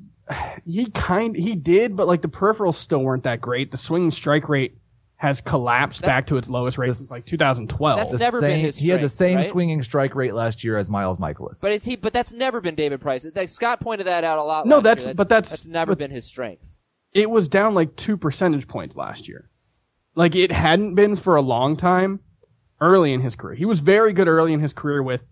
He kind he did, but like the peripherals still weren't that great. The swinging strike rate has collapsed That- back to its lowest rate since like 2012. That's The never been same- his he had the same right? swinging strike rate last year as Miles Mikolas. But it's he, but that's never been David Price. Like, Scott pointed that out a lot. No, last that's- year. but that's- that's never but- been his strength. it was down like two percentage points last year. Like it hadn't been for a long time early in his career. He was very good early in his career with,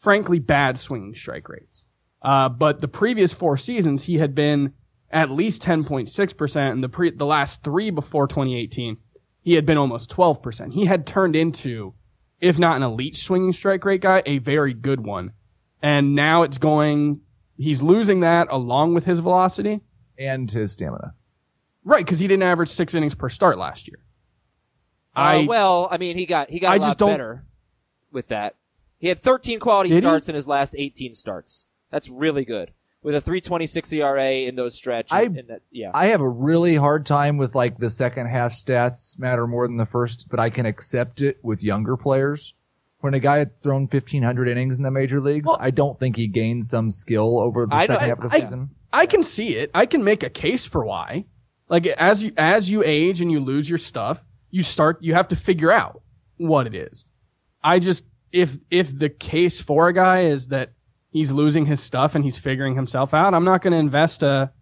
frankly, bad swinging strike rates. Uh, but the previous four seasons, he had been at least 10.6%, and the pre- the last three before 2018, he had been almost 12%. He had turned into, if not an elite swinging strike rate guy, a very good one. And now it's going, he's losing that along with his velocity. and his stamina. Right, because he didn't average six innings per start last year. Uh, I well, I mean, he got he got I a just lot don't- better with that. He had 13 quality Did he? starts in his last 18 starts. That's really good. With a 326 ERA in those stretch. I- in that, yeah. I have a really hard time with like the second half stats matter more than the first, but I can accept it with younger players. When a guy had thrown 1500 innings in the major leagues, Well- I don't think he gained some skill over the I second half of the I- season. I can see it. I can make a case for why. Like as you as you age and you lose your stuff, you start you have to figure out what it is. I just if if the case for a guy is that he's losing his stuff and he's figuring himself out, I'm not going to invest a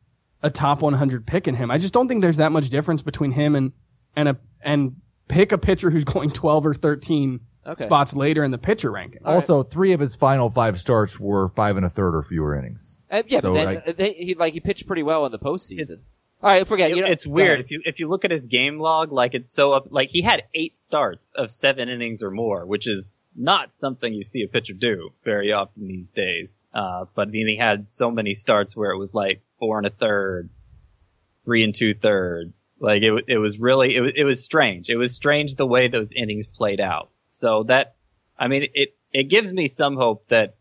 a top 100 pick in him. I just don't think there's that much difference between him and and a and pick a pitcher who's going 12 or 13 Okay. spots later in the pitcher ranking. Also, three of his final five starts were five and a third or fewer innings. Uh, yeah, So, but then like- they, he like he pitched pretty well in the postseason. It's All right, forget. it- you know, it's weird if you if you look at his game log, like it's so up. Like he had eight starts of seven innings or more, which is not something you see a pitcher do very often these days. Uh, but then he had so many starts where it was like four and a third, three and two thirds. Like it, it was really, it was, it was strange. It was strange the way those innings played out. So that, I mean, it, it gives me some hope that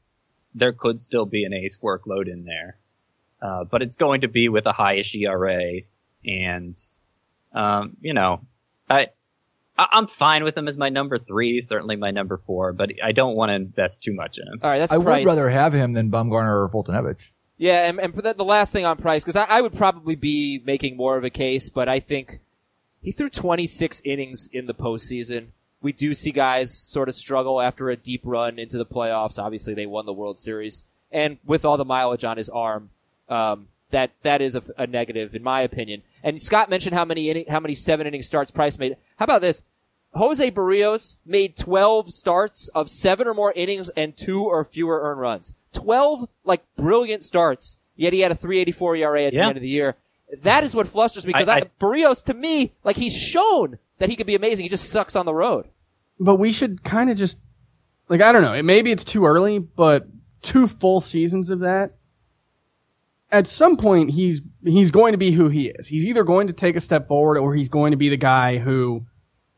there could still be an ace workload in there. Uh, but it's going to be with a highish ERA and, um, you know, I, I, I'm fine with him as my number three, certainly my number four, but I don't want to invest too much in him. All right, that's I Price. would rather have him than Bumgarner or Foltynewicz. Yeah, and, and the the last thing on Price, because I, I would probably be making more of a case, but I think he threw 26 innings in the postseason. We do see guys sort of struggle after a deep run into the playoffs. Obviously, they won the World Series, and with all the mileage on his arm, um, that that is a, a negative in my opinion. And Scott mentioned how many inning, how many seven inning starts Price made. How about this? Jose Berrios made 12 starts of seven or more innings and two or fewer earned runs. 12 like brilliant starts, yet he had a 384 ERA at the end of the year. That is what flusters me because I- I, I- Berrios to me, like he's shown that he could be amazing. He just sucks on the road. But we should kind of just, like, I don't know. It, maybe it's too early, but two full seasons of that. At some point, he's he's going to be who he is. He's either going to take a step forward, or he's going to be the guy who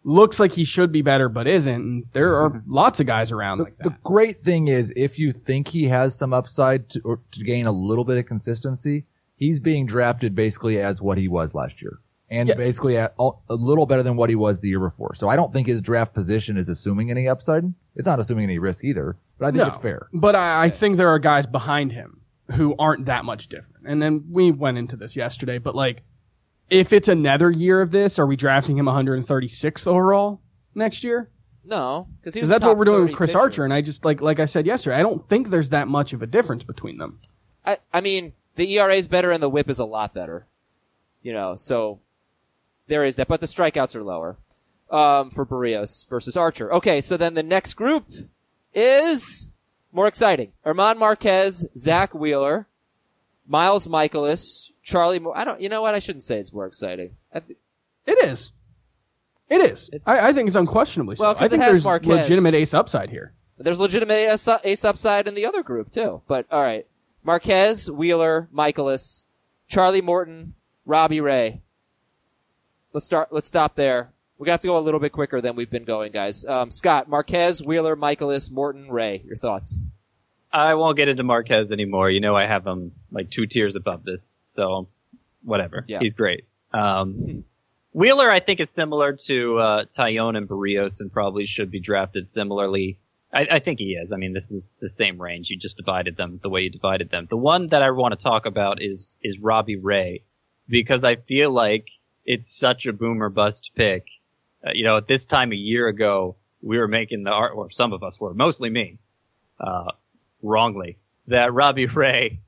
looks like he should be better but isn't. And there are mm-hmm. lots of guys around The, like the great thing is, if you think he has some upside to, or to gain a little bit of consistency, he's being drafted basically as what he was last year, and Yeah. basically at, a little better than what he was the year before. So I don't think his draft position is assuming any upside. It's not assuming any risk either, but I think No, it's fair. But I, I think there are guys behind him who aren't that much different. And then we went into this yesterday, but like, if it's another year of this, are we drafting him 136th overall next year? No, because that's what we're doing with Chris Archer. And I just like like I said yesterday, I don't think there's that much of a difference between them. I, I mean, the ERA is better and the WHIP is a lot better. You know, so there is that, but the strikeouts are lower um, for Berrios versus Archer. Okay, so then the next group is more exciting: Herman Marquez, Zack Wheeler, Miles Mikolas, Charlie. Moore. I don't. You know what? I shouldn't say it's more exciting. Th- It is. It is. I, I think it's unquestionably so. Well, 'cause I think there's Marquez. legitimate ace upside here. There's legitimate ace, ace upside in the other group too. But all right, Marquez, Wheeler, Mikolas, Charlie Morton, Robbie Ray. Let's start. Let's stop there. We're gonna have to go a little bit quicker than we've been going, guys. Um, Scott, Marquez, Wheeler, Mikolas, Morton, Ray. Your thoughts? I won't get into Marquez anymore. You know, I have him like two tiers above this, so whatever. Yeah. He's great. Um, Wheeler, I think, is similar to uh, Taillon and Berrios, and probably should be drafted similarly. I, I think he is. I mean, this is the same range. You just divided them the way you divided them. The one that I want to talk about is is Robbie Ray, because I feel like it's such a boomer bust pick. Uh, you know, at this time a year ago, we were making the art, or some of us were, mostly me, uh, wrongly, that Robbie Ray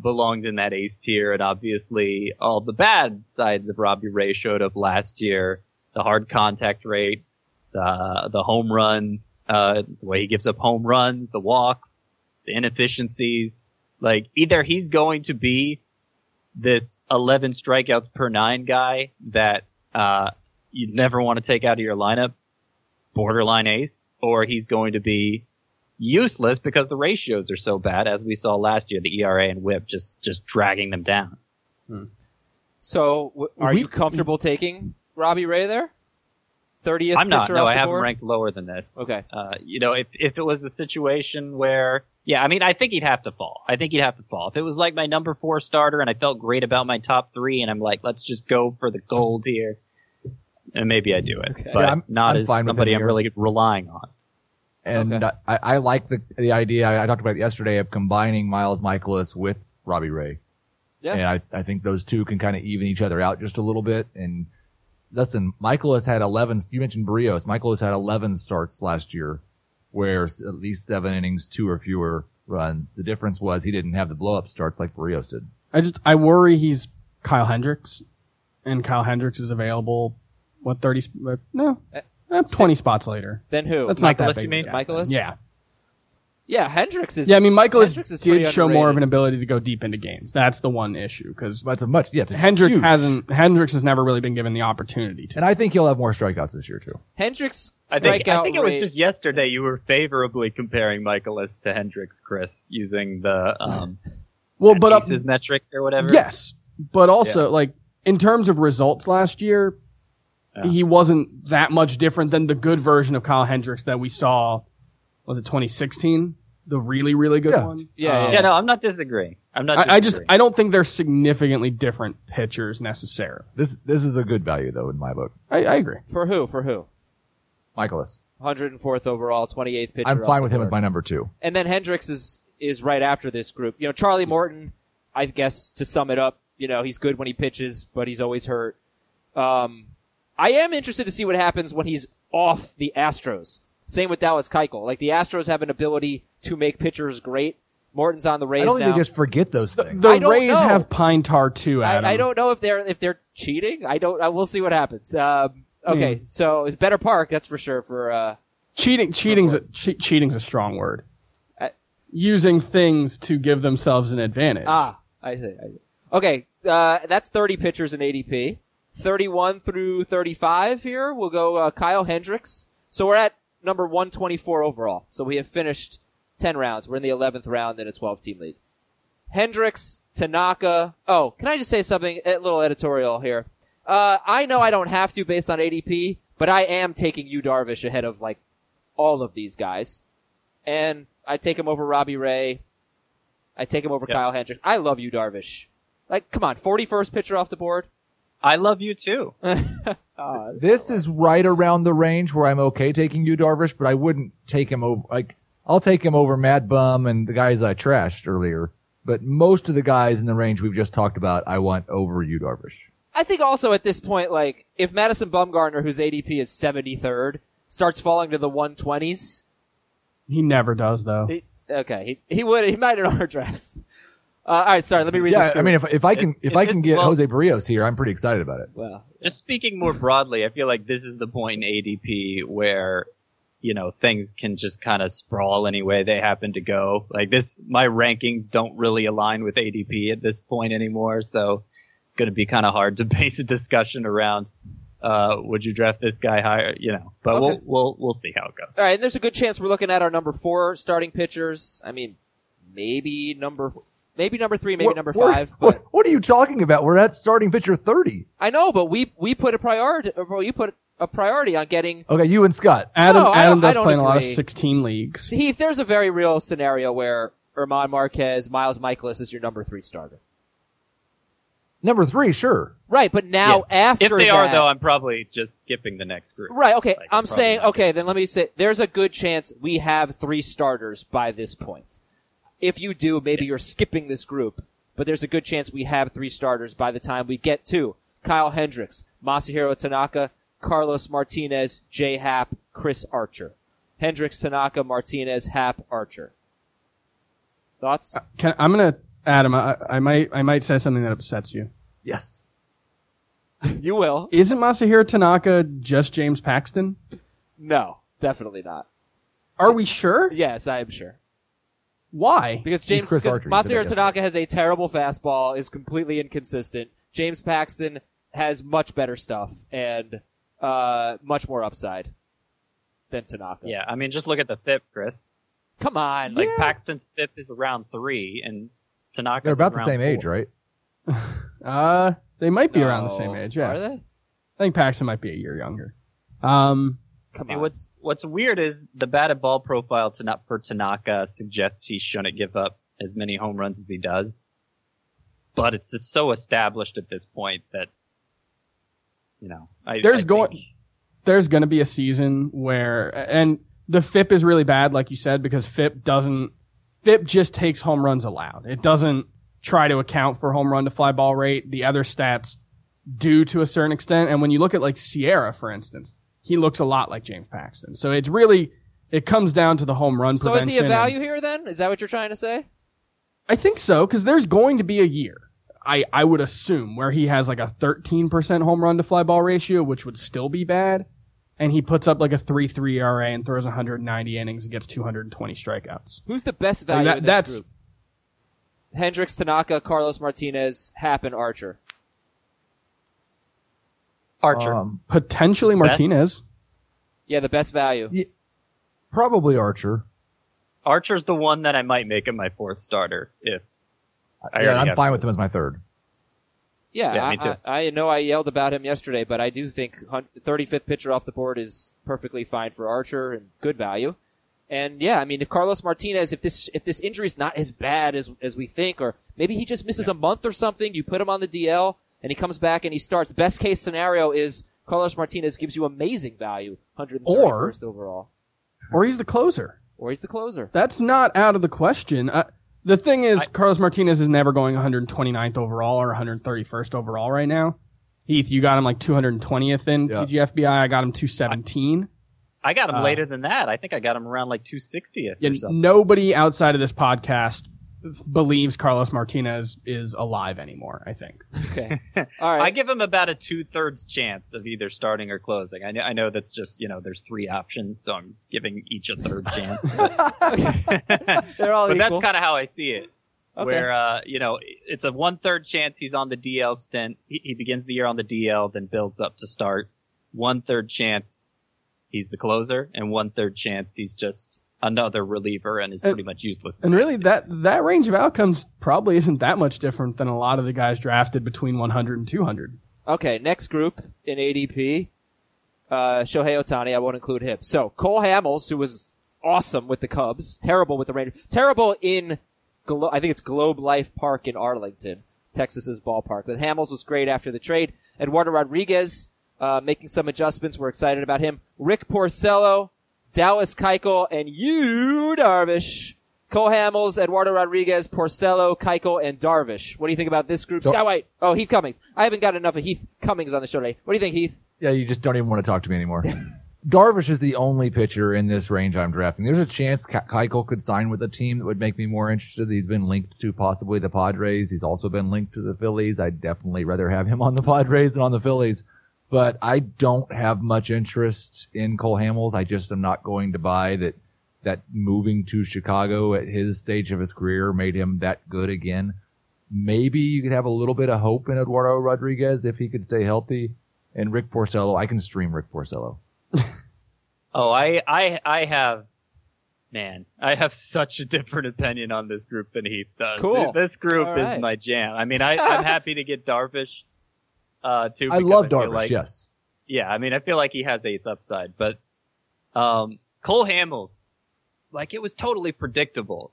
belonged in that ace tier, and obviously all the bad sides of Robbie Ray showed up last year. The hard contact rate, the the home run, uh, the way he gives up home runs, the walks, the inefficiencies. Like either he's going to be this 11 strikeouts per nine guy that uh, you never want to take out of your lineup, borderline ace, or he's going to be useless because the ratios are so bad, as we saw last year, the ERA and WHIP just just dragging them down. So, w- are We- you comfortable taking Robbie Ray there? Thirtieth. I'm not. pitcher No, I have him board? ranked lower than this. Okay. Uh, you know, if if it was a situation where, yeah, I mean, I think he'd have to fall. I think he'd have to fall. If it was like my number four starter and I felt great about my top three, and I'm like, let's just go for the gold here, and maybe I do it, but Yeah, I'm- not I'm as somebody I'm really relying on. And Okay. I, I like the the idea I, I talked about it yesterday of combining Miles Mikolas with Robbie Ray. Yeah. And I, I think those two can kind of even each other out just a little bit. And listen, Mikolas had 11, you mentioned Berrios. Mikolas had 11 starts last year where at least seven innings, two or fewer runs. The difference was he didn't have the blow up starts like Berrios did. I just I worry he's Kyle Hendricks, and Kyle Hendricks is available. What thirty? sp- uh, No, uh, twenty spots later. Then who? That's not that Mikolas, big. you mean? gap. Mikolas? Yeah, Yeah, Hendricks is. yeah. I mean, Mikolas Hendricks is did pretty show more of underrated. an ability to go deep into games. That's the one issue because That's a much, yeah, it's a Hendricks huge- hasn't. Hendricks has never really been given the opportunity to. And I think he'll have more strikeouts this year too. Hendricks. I think I think it was rate- just yesterday you were favorably comparing Mikolas to Hendricks, Chris, using the um Well, but uh, aces metric or whatever. yes, but also like in terms of results last year, Yeah. he wasn't that much different than the good version of Kyle Hendricks that we saw. Was it 2016? The really, really good Yeah. one. Yeah, Um, Yeah, no, I'm not disagreeing. I'm not. I, I just. I don't think they're significantly different pitchers necessarily. This, this is a good value though in my book. I, I agree. for who? For who? Mikolas. 104th overall, 28th pitcher. I'm fine with him as my number two. And then Hendricks is is right after this group. You know, Charlie Morton. I guess to sum it up, you know, he's good when he pitches, but he's always hurt. Um, I am interested to see what happens when he's off the Astros. Same with Dallas Keuchel. Like the Astros have an ability to make pitchers great. Morton's on the Rays I don't think now. they just forget those things. The I don't Rays know. have Pine Tar too, Adam. I, I don't know if they're if they're cheating. I don't. I will see what happens. Um, okay, Hmm. so it's better park. That's for sure. For uh, Cheating, cheating's a, che- cheating's a strong word. I- Using things to give themselves an advantage. ah, I see. I see. Okay, uh, that's thirty pitchers in ADP. 31 through 35 here. We'll go uh, Kyle Hendricks. So we're at number 124 overall. So we have finished 10 rounds. We're in the 11th round in a 12 team lead. Hendricks, Tanaka. Oh, can I just say something? A little editorial here. Uh, I know I don't have to based on ADP, but I am taking Yu Darvish ahead of like all of these guys. And I take him over Robbie Ray. I take him over Yep. Kyle Hendricks. I love Yu Darvish. Like, come on, 41st pitcher off the board. I love you too. Uh, this is right around the range where I'm okay taking Yu Darvish, but I wouldn't take him over. Like I'll take him over Mad Bum and the guys I trashed earlier. But most of the guys in the range we've just talked about, I want over Yu Darvish. I think also at this point, like, if Madison Bumgarner, whose ADP is 73rd, starts falling to the 120s, He never does though. he, okay, he, he would, he might in our drafts. Uh, alright, sorry, let me read Yeah, this. I mean, if if I can It's- if I can get well- Jose Berrios here, I'm pretty excited about it. well, Just speaking more broadly, I feel like this is the point in ADP where, you know, things can just kind of sprawl any way they happen to go. Like this, my rankings don't really align with ADP at this point anymore, so it's going to be kind of hard to base a discussion around. Uh, would you draft this guy higher? You know, but Okay. we'll we'll we'll see how it goes. alright, and there's a good chance we're looking at our number four starting pitchers. I mean, maybe number, f- maybe number three, maybe What- number what- five, What, but what are you talking about? We're at starting pitcher 30. I know, but we, we put a priority, well, you put a priority on getting Okay, you and Scott. Adam No, Adam don't- does play in a lot of 16 leagues. Heath, there's a very real scenario where Herman Marquez, Miles Mikolas is your number three starter. Number three, sure. Right, but now after If they that, are though, I'm probably just skipping the next group. right, okay, Like, I'm probably saying, okay, then let me say, there's a good chance we have three starters by this point. If you do, maybe you're skipping this group, but there's a good chance we have three starters by the time we get to Kyle Hendricks, Masahiro Tanaka, Carlos Martinez, Jay Happ, Chris Archer. Hendricks, Tanaka, Martinez, Happ, Archer. Thoughts? Uh, can, I'm gonna Adam. I, I might I might say something that upsets you. Yes. you will. Isn't Masahiro Tanaka just James Paxton? No, definitely not. Are we sure? Yes, I am sure. Why? Because James Chris because Archer, you said that Masahiro. Tanaka has a terrible fastball, is completely inconsistent. James Paxton has much better stuff and uh, much more upside than Tanaka. Yeah, I mean, just look at the FIP, Chris. Come on. Like Paxton's FIP is around three, and Tanaka. They're about the around same age, right? Uh, they might be No. around the same age. Yeah, Are they? I think Paxton might be a year younger. Um, Come I mean, on. what's what's weird is the batted ball profile to not for Tanaka suggests he shouldn't give up as many home runs as he does, but it's just so established at this point that you know I, There's I going- think- there's going to be a season where, and the FIP is really bad, like you said, because FIP doesn't, FIP just takes home runs allowed. It doesn't try to account for home run to fly ball rate. The other stats do to a certain extent. And when you look at like SIERA, for instance, he looks a lot like James Paxton. So it's really, it comes down to the home run so is he a and- value here then? Is that what you're trying to say? I think so, because there's going to be a year, I, I would assume, where he has like a 13% home run to fly ball ratio, which would still be bad. And he puts up like a 3-3 ERA and throws 190 innings and gets 220 strikeouts. Who's the best value that- in this that's- group? Hendricks, Tanaka, Carlos Martinez, Happ, and Archer. Archer. Um, Potentially Best? Martinez. Yeah, the best value. Yeah. probably Archer. Archer's the one that I might make him my fourth starter if. I yeah, I'm have- fine with him as my third. Yeah, Yeah, I, me too. I, I know I yelled about him yesterday, but I do think 35th pitcher off the board is perfectly fine for Archer and good value. And yeah, I mean, if Carlos Martinez, if this if this injury is not as bad as as we think, or maybe he just misses a month or something, you put him on the DL and he comes back and he starts. Best case scenario is Carlos Martinez gives you amazing value, 131st overall, Or he's the closer. or he's the closer. That's not out of the question. Uh, the thing is, Carlos Martinez is never going 129th overall or 131st overall right now. Heath, you got him like 220th in Yeah. TGFBI. I got him 217. I got him Uh, later than that. I think I got him around like 260th Yeah, or something. nobody outside of this podcast believes Carlos Martinez is alive anymore. I think. Okay, all right. I give him about a two thirds chance of either starting or closing. I know, I know that's just, you know, there's three options, so I'm giving each a third chance. But, They're all but that's kind of how I see it. Okay. where uh, you know it's a one third chance he's on the DL stint. He, he begins the year on the DL, then builds up to start. One third chance he's the closer, and one third chance he's just another reliever and is And- pretty much useless. And really, that that range of outcomes probably isn't that much different than a lot of the guys drafted between 100 and 200. Okay, next group in ADP, uh, Shohei Ohtani. I won't include him. So Cole Hamels, who was awesome with the Cubs, terrible with the Rangers, terrible in, Glo- I think it's Globe Life Park in Arlington, Texas's ballpark. But Hamels was great after the trade. Eduardo Rodriguez, uh, making some adjustments. We're excited about him. Rick Porcello, Dallas Keuchel, and Yu, Darvish. Cole Hamels, Eduardo Rodriguez, Porcello, Keuchel, and Darvish. What do you think about this group? Don't- Sky White. Oh, Heath Cummings. I haven't got enough of Heath Cummings on the show today. What do you think, Heath? Yeah, you just don't even want to talk to me anymore. Darvish is the only pitcher in this range I'm drafting. There's a chance Ke- Keuchel could sign with a team that would make me more interested. He's been linked to possibly the Padres. He's also been linked to the Phillies. I'd definitely rather have him on the Padres than on the Phillies. But I don't have much interest in Cole Hamels. I just am not going to buy that that moving to Chicago at his stage of his career made him that good again. Maybe you could have a little bit of hope in Eduardo Rodriguez if he could stay healthy. And Rick Porcello, I can stream Rick Porcello. Oh, I, I, I have, man, I have such a different opinion on this group than Heath does. Cool. This group All right. is my jam. I mean, I, I'm happy to get Darvish, uh, too. I love Darvish, like- yes. Yeah, I mean, I feel like he has ace upside, but, um, Cole Hamels, like it was totally predictable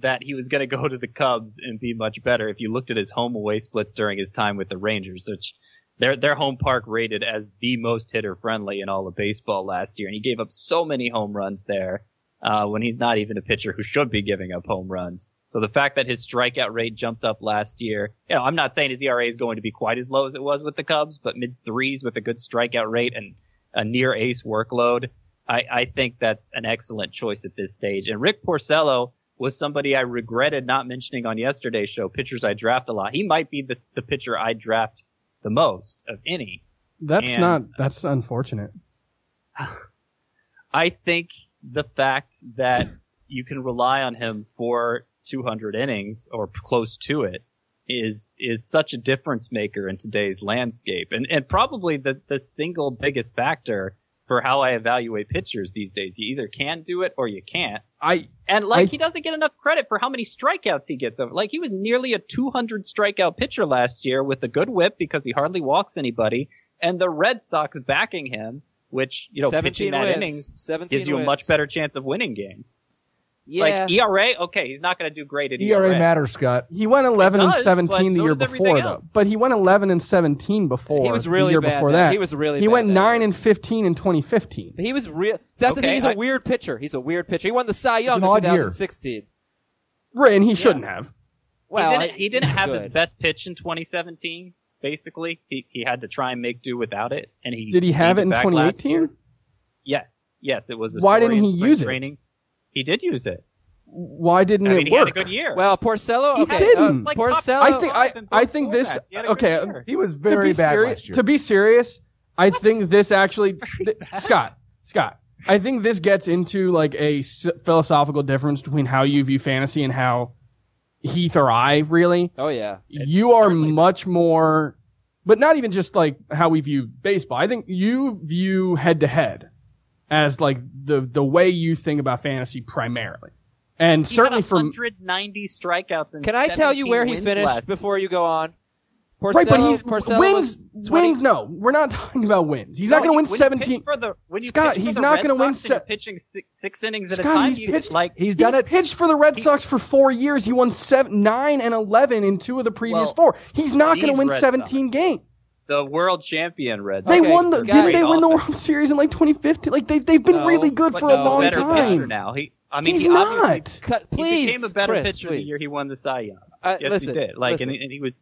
that he was going to go to the Cubs and be much better if you looked at his home away splits during his time with the Rangers, which their their home park rated as the most hitter friendly in all of baseball last year, and he gave up so many home runs there uh, when he's not even a pitcher who should be giving up home runs. So the fact that his strikeout rate jumped up last year, you know, I'm not saying his ERA is going to be quite as low as it was with the Cubs, but mid threes with a good strikeout rate and a near ace workload, I, I think that's an excellent choice at this stage. And Rick Porcello was somebody I regretted not mentioning on yesterday's show, pitchers I draft a lot. He might be the, the pitcher I draft the most of any. That's And- not. That's unfortunate. I think the fact that you can rely on him for 200 innings or close to it is is such a difference maker in today's landscape, and and probably the the single biggest factor for how I evaluate pitchers these days. You either can do it or you can't. I And like I- he doesn't get enough credit for how many strikeouts he gets over. Like he was nearly a 200 strikeout pitcher last year with a good whip because he hardly walks anybody, and the Red Sox backing him, which you know 17 pitching that wins. innings 17 gives you a much better chance of winning games. Yeah. Like ERA, okay, he's not going to do great at ERA ERA. Matters, Scott. he went 11 and 17 the so year before though. But he went 11 and 17 before. He was really the year bad before that- that. he was really He bad went that 9 year. and 15 in 2015. he was real. That's the thing. He's a I- weird pitcher. He's a weird pitcher. He won the Cy Young in odd year. 2016. Right, and he shouldn't have. Well, he didn't, he didn't he's have his best pitch in 2017. Basically, he he had to try and make do without it, and he Did he have it in 2018? Yes, yes, it was. A Why didn't he spring use it? Training. He did use it. Why didn't I mean, it he had a good year. Well, Porcello. He okay, didn't. uh, like Porcello. I think I I think this. He had a good okay. year. He was very bad seri- last year. To be serious, I think this actually, th- Scott, Scott, I think this gets into like a s- philosophical difference between how you view fantasy and how Heath or I really. Oh yeah. you are certainly much more, but not even just like how we view baseball. I think you view head to head as like the the way you think about fantasy primarily, and He certainly had from 190 strikeouts. And Can I tell you where he finished last before you go on? Porcello, right, but he's Porcello wins. 20 Wins, no, we're not talking about wins. He's No, not going to win when seventeen. For the, when you Scott, he's the not gonna win Sox and you're se- pitching six, six innings at Scott, a time. he's you, pitched- like He's done He's it. pitched for the Red Sox for four years. He won seven, nine, and eleven in two of the previous Well, four. He's not going to win Red seventeen games. the world champion Red They Okay, won the. got Didn't they win the World Series in like 2015? Like they've they've been No, really good for he's a long better time. pitcher now. He, I mean, He's he not. Cut, he please, became a better Chris, pitcher the year he won the Cy Young. Uh, yes, listen, he did. Like, listen. and and he was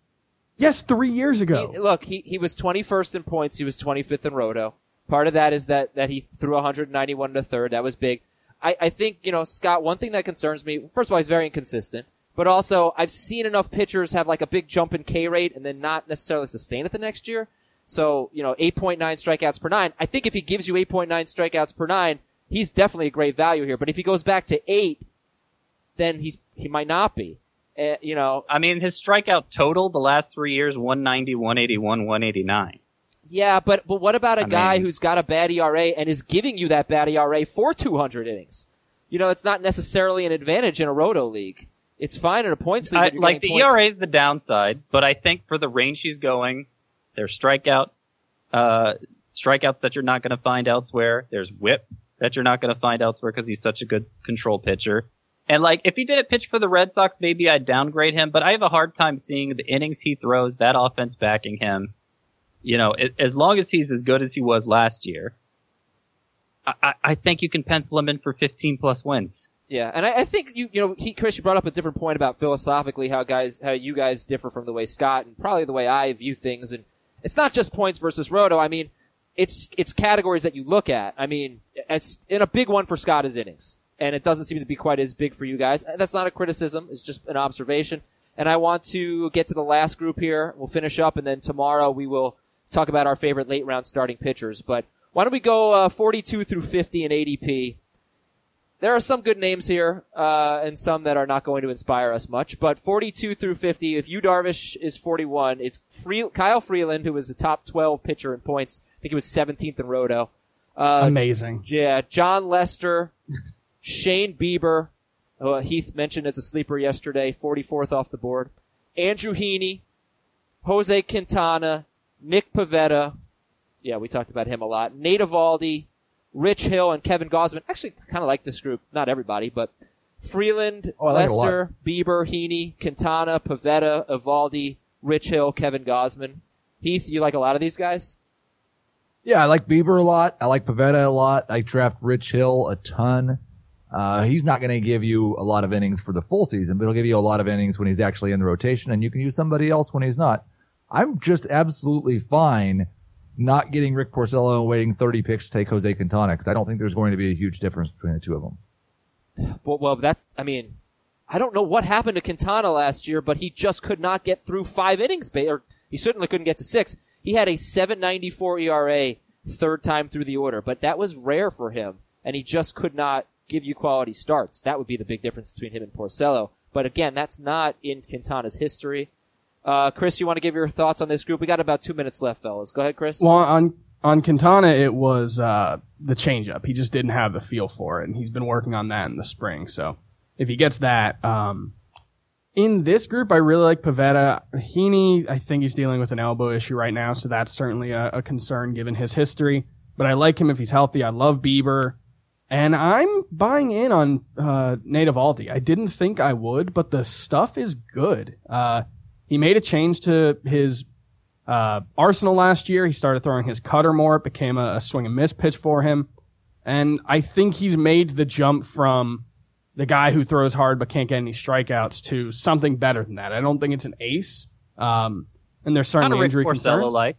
Yes, three years ago. He- look, he, he was 21st in points. He was 25th in roto. Part of that is that, that he threw 191 to third. That was big. I, I think, you know, Scott, one thing that concerns me, first of all, he's very inconsistent. But also, I've seen enough pitchers have like a big jump in K rate and then not necessarily sustain it the next year. So, you know, 8.9 strikeouts per nine. I think if he gives you 8.9 strikeouts per nine, he's definitely a great value here. But if he goes back to eight, then he's, he might not be. Uh, you know, I mean, his strikeout total the last three years 190, 181, 189. yeah, but but what about a I guy mean- who's got a bad ERA and is giving you that bad ERA for 200 innings? You know, it's not necessarily an advantage in a roto league. It's fine in a points league. I, like the points. ERA is the downside, but I think for the range he's going, there's strikeout, uh, strikeouts that you're not going to find elsewhere. There's whip that you're not going to find elsewhere because he's such a good control pitcher. And like, if he didn't pitch for the Red Sox, maybe I'd downgrade him, but I have a hard time seeing the innings he throws, that offense backing him. You know, as long as he's as good as he was last year, I, I, think you can pencil him in for 15 plus wins. Yeah, and I, I think you you know he Chris you brought up a different point about philosophically how guys how you guys differ from the way Scott and probably the way I view things and it's not just points versus roto. I mean, it's it's categories that you look at. I mean, it's in a big one for Scott is innings, and it doesn't seem to be quite as big for you guys. That's not a criticism; it's just an observation. And I want to get to the last group here. We'll finish up, and then tomorrow we will talk about our favorite late round starting pitchers. But why don't we go uh, 42 through 50 in ADP? there are some good names here, uh, and some that are not going to inspire us much. But 42 through 50, if you Darvish is 41, it's Free- Kyle Freeland, who was the top 12 pitcher in points. I think he was 17th in Roto. Uh, Amazing. yeah, Jon Lester, Shane Bieber, uh, Heath mentioned as a sleeper yesterday, 44th off the board. Andrew Heaney, Jose Quintana, Nick Pivetta. Yeah, we talked about him a lot. Nate Eovaldi, Rich Hill, and Kevin Gausman. Actually, kind of like this group. Not everybody, but Freeland, Oh, like it a lot. Lester, Bieber, Heaney, Quintana, Pivetta, Eovaldi, Rich Hill, Kevin Gausman. Heath, you like a lot of these guys? Yeah, I like Bieber a lot. I like Pivetta a lot. I draft Rich Hill a ton. Uh, he's not going to give you a lot of innings for the full season, but he'll give you a lot of innings when he's actually in the rotation, and you can use somebody else when he's not. I'm just absolutely fine not getting Rick Porcello and waiting 30 picks to take Jose Quintana because I don't think there's going to be a huge difference between the two of them. Well, well, that's, I mean, I don't know what happened to Quintana last year, but he just could not get through five innings, or he certainly couldn't get to six. He had a 794 ERA third time through the order, but that was rare for him, and he just could not give you quality starts. That would be the big difference between him and Porcello. But again, that's not in Quintana's history. Uh, Chris, you want to give your thoughts on this group? We got about two minutes left, fellas. Go ahead, Chris. Well, on on Quintana, it was uh, the changeup. He just didn't have the feel for it, and he's been working on that in the spring. So if he gets that, um, in this group, I really like Pivetta. Heaney, I think he's dealing with an elbow issue right now, so that's certainly a, a concern given his history. But I like him if he's healthy. I love Bieber. And I'm buying in on uh, Nate Eovaldi. I didn't think I would, but the stuff is good. Uh, he made a change to his uh, Arsenal last year. He started throwing his cutter more. It became a, a swing and miss pitch for him. And I think he's made the jump from the guy who throws hard but can't get any strikeouts to something better than that. I don't think it's an ace. Um, and there's certainly Rick injury concerns. Porcello like.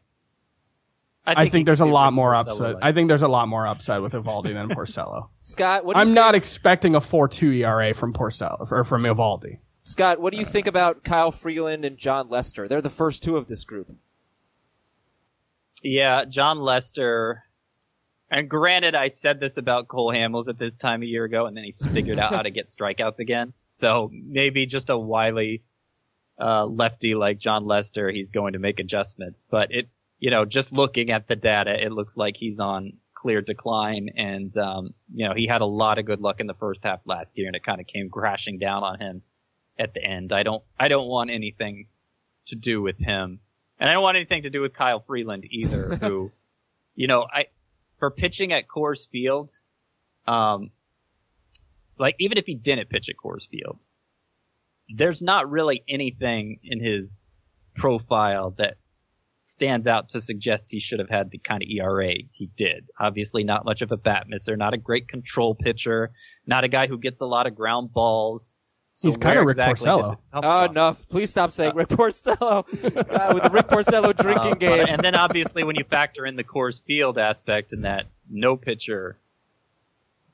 I think, he there's a lot more Porcello upside. like. I think there's a lot more upside with Eovaldi than Porcello. Scott, what do you I'm think- not expecting a 4.2 ERA from Porcello or from Eovaldi. Scott, what do you think about Kyle Freeland and Jon Lester? They're the first two of this group. Yeah, Jon Lester. And granted, I said this about Cole Hamels at this time a year ago, and then he's figured out how to get strikeouts again. So maybe just a wily uh, lefty like Jon Lester, he's going to make adjustments. But it, you know, just looking at the data, it looks like he's on clear decline. And um, you know, he had a lot of good luck in the first half last year, and it kind of came crashing down on him at the end. I don't, I don't want anything to do with him. And I don't want anything to do with Kyle Freeland either, who, you know, I, for pitching at Coors Field, um, like even if he didn't pitch at Coors Field, there's not really anything in his profile that stands out to suggest he should have had the kind of ERA he did. Obviously not much of a bat misser, not a great control pitcher, not a guy who gets a lot of ground balls. So He's kinda where Rick exactly Porcello. Oh, from? enough. Please stop saying Rick Porcello uh, with the Rick Porcello drinking Uh, but- game. and then obviously when you factor in the Coors Field aspect and that no pitcher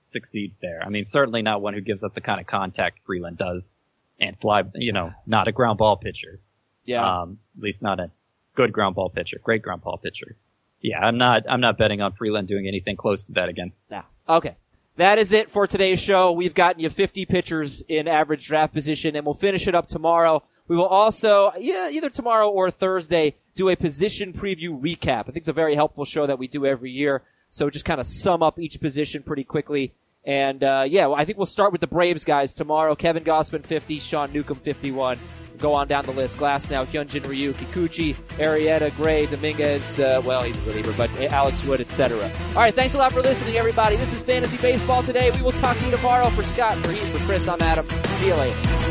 succeeds there. I mean, certainly not one who gives up the kind of contact Freeland does and fly, you know, not a ground ball pitcher. yeah. Um, at least not a good ground ball pitcher, great ground ball pitcher. Yeah, I'm not, I'm not betting on Freeland doing anything close to that again. Nah. Okay. that is it for today's show. We've gotten you 50 pitchers in average draft position, and we'll finish it up tomorrow. We will also, yeah, either tomorrow or Thursday, do a position preview recap. I think it's a very helpful show that we do every year. So just kind of sum up each position pretty quickly. And uh, yeah, well, I think we'll start with the Braves guys tomorrow. Kevin Gausman 50, Sean Newcomb 51. Go on down the list. Glasnow, Hyunjin Ryu, Kikuchi, Arrieta, Gray, Dominguez. Uh, well, he's a reliever, but Alex Wood, etc. All right, thanks a lot for listening, everybody. This is Fantasy Baseball today. We will talk to you tomorrow. For Scott, for Heath, for Chris, I'm Adam. See you later.